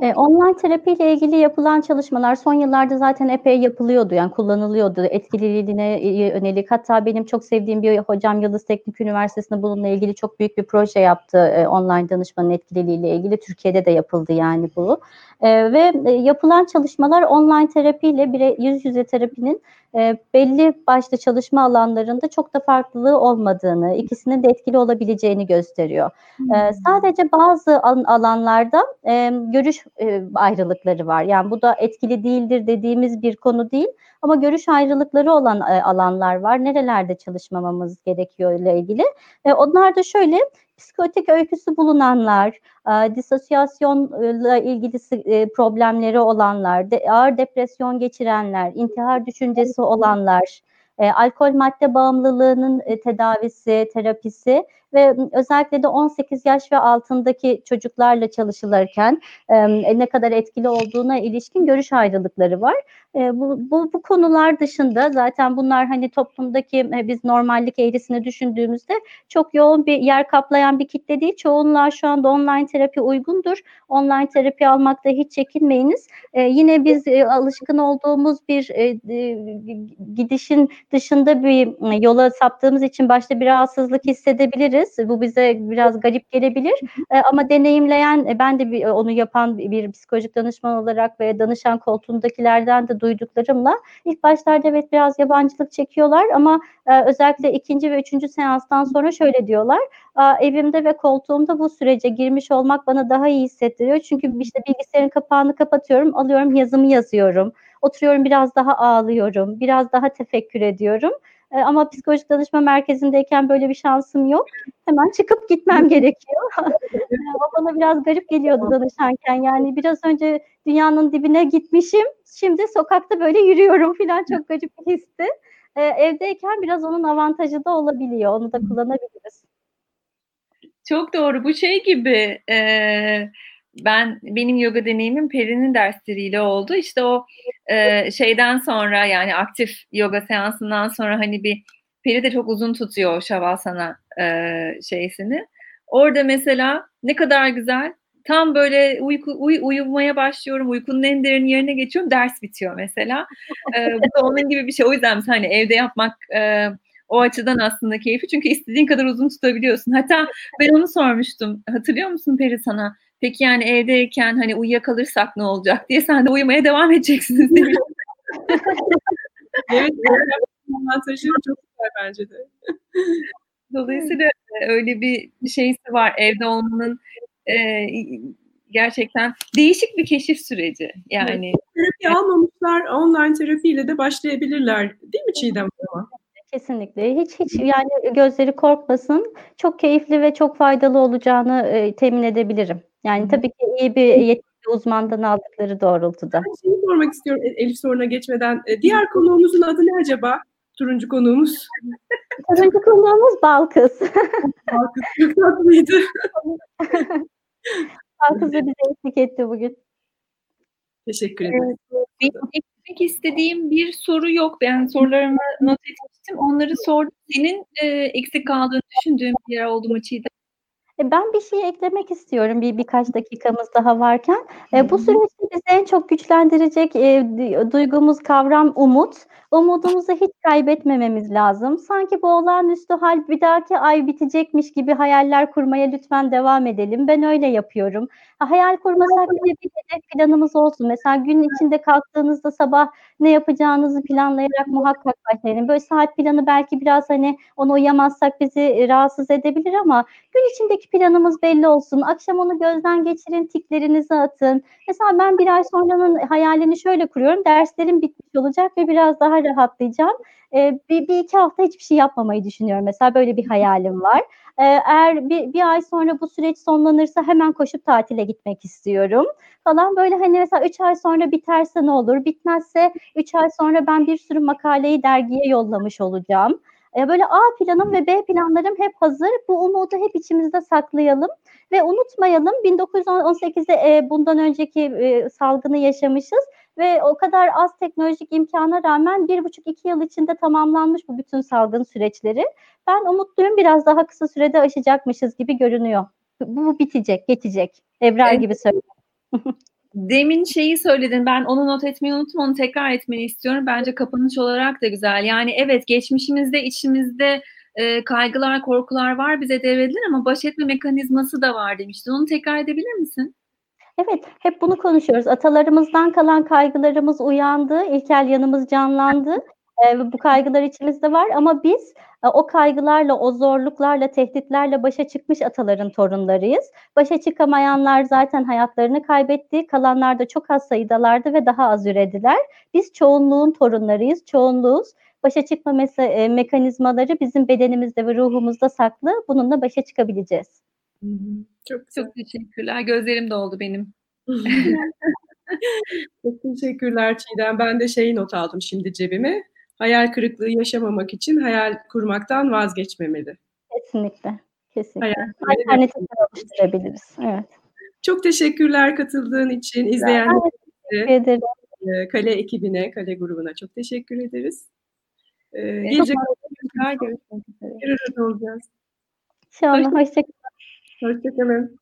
E, online terapi ile ilgili yapılan çalışmalar son yıllarda zaten epey yapılıyordu. Yani kullanılıyordu. Etkililiğine yönelik. Hatta benim çok sevdiğim bir hocam Yıldız Teknik Üniversitesi'nde bununla ilgili çok büyük bir proje yaptı. E, online danışmanın etkililiğiyle ilgili. Türkiye'de de yapıldı yani bu. E, ve e, yapılan çalışmalar online terapi ile bire, yüz yüze terapinin e, belli başlı çalışma alanlarında çok da farklılığı olmadığını, ikisinin de etkili olabileceğini gösteriyor. E, sadece bazı alanlarda e, görüş e, ayrılıkları var. Yani bu da etkili değildir dediğimiz bir konu değil ama görüş ayrılıkları olan e, alanlar var. Nerelerde çalışmamamız gerekiyor ile ilgili. E, onlar da şöyle psikotik öyküsü bulunanlar, e, disosyasyonla ilgili e, problemleri olanlar, de, ağır depresyon geçirenler, intihar düşüncesi olanlar, e, alkol madde bağımlılığının e, tedavisi, terapisi ve özellikle de 18 yaş ve altındaki çocuklarla çalışılırken e, ne kadar etkili olduğuna ilişkin görüş ayrılıkları var. E, bu, bu, bu konular dışında zaten bunlar hani toplumdaki e, biz normallik eğrisini düşündüğümüzde çok yoğun bir yer kaplayan bir kitle değil. Çoğunluğa şu anda online terapi uygundur. Online terapi almakta hiç çekinmeyiniz. E, yine biz e, alışkın olduğumuz bir e, e, gidişin dışında bir e, yola saptığımız için başta bir rahatsızlık hissedebiliriz. Bu bize biraz garip gelebilir. E, ama deneyimleyen, e, ben de bir, onu yapan bir psikolojik danışman olarak ve danışan koltuğundakilerden de duyduklarımla ilk başlarda evet biraz yabancılık çekiyorlar ama e, özellikle ikinci ve üçüncü seanstan sonra şöyle diyorlar. E, evimde ve koltuğumda bu sürece girmiş olmak bana daha iyi hissettiriyor. Çünkü işte bilgisayarın kapağını kapatıyorum, alıyorum yazımı yazıyorum. Oturuyorum biraz daha ağlıyorum, biraz daha tefekkür ediyorum. E, ama psikolojik danışma merkezindeyken böyle bir şansım yok. Hemen çıkıp gitmem gerekiyor. o bana biraz garip geliyordu danışanken. Yani biraz önce dünyanın dibine gitmişim. Şimdi sokakta böyle yürüyorum falan çok garip bir histi. E, evdeyken biraz onun avantajı da olabiliyor. Onu da kullanabiliriz. Çok doğru. Bu şey gibi e, ben benim yoga deneyimim Peri'nin dersleriyle oldu. İşte o e, şeyden sonra yani aktif yoga seansından sonra hani bir Peri de çok uzun tutuyor o Shavasana e, şeysini. Orada mesela ne kadar güzel tam böyle uyku, uy, uyumaya başlıyorum. Uykunun en derin yerine geçiyorum. Ders bitiyor mesela. Ee, bu da onun gibi bir şey. O yüzden hani evde yapmak e, o açıdan aslında keyifli. Çünkü istediğin kadar uzun tutabiliyorsun. Hatta ben onu sormuştum. Hatırlıyor musun Peri sana? Peki yani evdeyken hani uyuyakalırsak ne olacak diye sen de uyumaya devam edeceksiniz demiş. evet, avantajı çok güzel bence de. Dolayısıyla e, öyle bir şeysi var evde olmanın e, gerçekten değişik bir keşif süreci. Yani evet. terapi almamışlar online terapiyle de başlayabilirler. Değil mi Çiğdem? Kesinlikle. Hiç hiç yani gözleri korkmasın. Çok keyifli ve çok faydalı olacağını e, temin edebilirim. Yani tabii ki iyi bir yetkili uzmandan aldıkları doğrultuda. Ben şeyi sormak istiyorum Elif soruna geçmeden. E, diğer konuğumuzun adı ne acaba? Turuncu konuğumuz. Sonuncu konuğumuz Balkız. Balkız çok tatlıydı. Balkız da bize eşlik etti bugün. Teşekkür ederim. Benim eklemek istediğim bir soru yok. Ben sorularımı not etmiştim. Onları sordum. Senin e, eksik kaldığını düşündüğün bir yer oldu mu Çiğdem? E, ben bir şey eklemek istiyorum bir birkaç dakikamız daha varken. E, bu süreçte bizi en çok güçlendirecek e, duygumuz kavram umut. Umudumuzu hiç kaybetmememiz lazım. Sanki bu olağanüstü hal bir dahaki ay bitecekmiş gibi hayaller kurmaya lütfen devam edelim. Ben öyle yapıyorum. Hayal kurmasak bile bir hedef planımız olsun. Mesela gün içinde kalktığınızda sabah ne yapacağınızı planlayarak muhakkak başlayın. Böyle saat planı belki biraz hani onu uyamazsak bizi rahatsız edebilir ama gün içindeki planımız belli olsun. Akşam onu gözden geçirin, tiklerinizi atın. Mesela ben bir ay sonranın hayalini şöyle kuruyorum. Derslerim bitmiş olacak ve biraz daha rahatlayacağım. Ee, bir, bir iki hafta hiçbir şey yapmamayı düşünüyorum. Mesela böyle bir hayalim var. Ee, eğer bir, bir ay sonra bu süreç sonlanırsa hemen koşup tatile gitmek istiyorum falan. Böyle hani mesela üç ay sonra biterse ne olur? Bitmezse üç ay sonra ben bir sürü makaleyi dergiye yollamış olacağım. Ee, böyle A planım ve B planlarım hep hazır. Bu umudu hep içimizde saklayalım ve unutmayalım 1918'de e, bundan önceki e, salgını yaşamışız ve o kadar az teknolojik imkana rağmen bir buçuk iki yıl içinde tamamlanmış bu bütün salgın süreçleri. Ben umutluyum biraz daha kısa sürede aşacakmışız gibi görünüyor. Bu bitecek, geçecek. Ebrar evet. gibi söylüyorum. Demin şeyi söyledin ben onu not etmeyi unuttum onu tekrar etmeni istiyorum. Bence kapanış olarak da güzel. Yani evet geçmişimizde içimizde e, kaygılar korkular var bize devredilir ama baş etme mekanizması da var demiştin. Onu tekrar edebilir misin? Evet, hep bunu konuşuyoruz. Atalarımızdan kalan kaygılarımız uyandı, ilkel yanımız canlandı. E, bu kaygılar içimizde var ama biz e, o kaygılarla, o zorluklarla, tehditlerle başa çıkmış ataların torunlarıyız. Başa çıkamayanlar zaten hayatlarını kaybetti. Kalanlar da çok az sayıdalardı ve daha az ürediler. Biz çoğunluğun torunlarıyız, çoğunluğuz. Başa çıkma me- e, mekanizmaları bizim bedenimizde ve ruhumuzda saklı. Bununla başa çıkabileceğiz. Çok çok teşekkürler. Gözlerim doldu benim. çok teşekkürler Çiğdem. Ben de şeyi not aldım şimdi cebime. Hayal kırıklığı yaşamamak için hayal kurmaktan vazgeçmemeli. Kesinlikle. Kesinlikle. Hayal Alternatifler oluşturabiliriz. Evet. Çok teşekkürler katıldığın için. İzleyenlere, Kale ekibine, Kale grubuna çok teşekkür ederiz. Ee, gelecek görüşmek üzere. Görüşmek üzere. olacağız. İnşallah. Hoşçakalın. Hoşçakalın.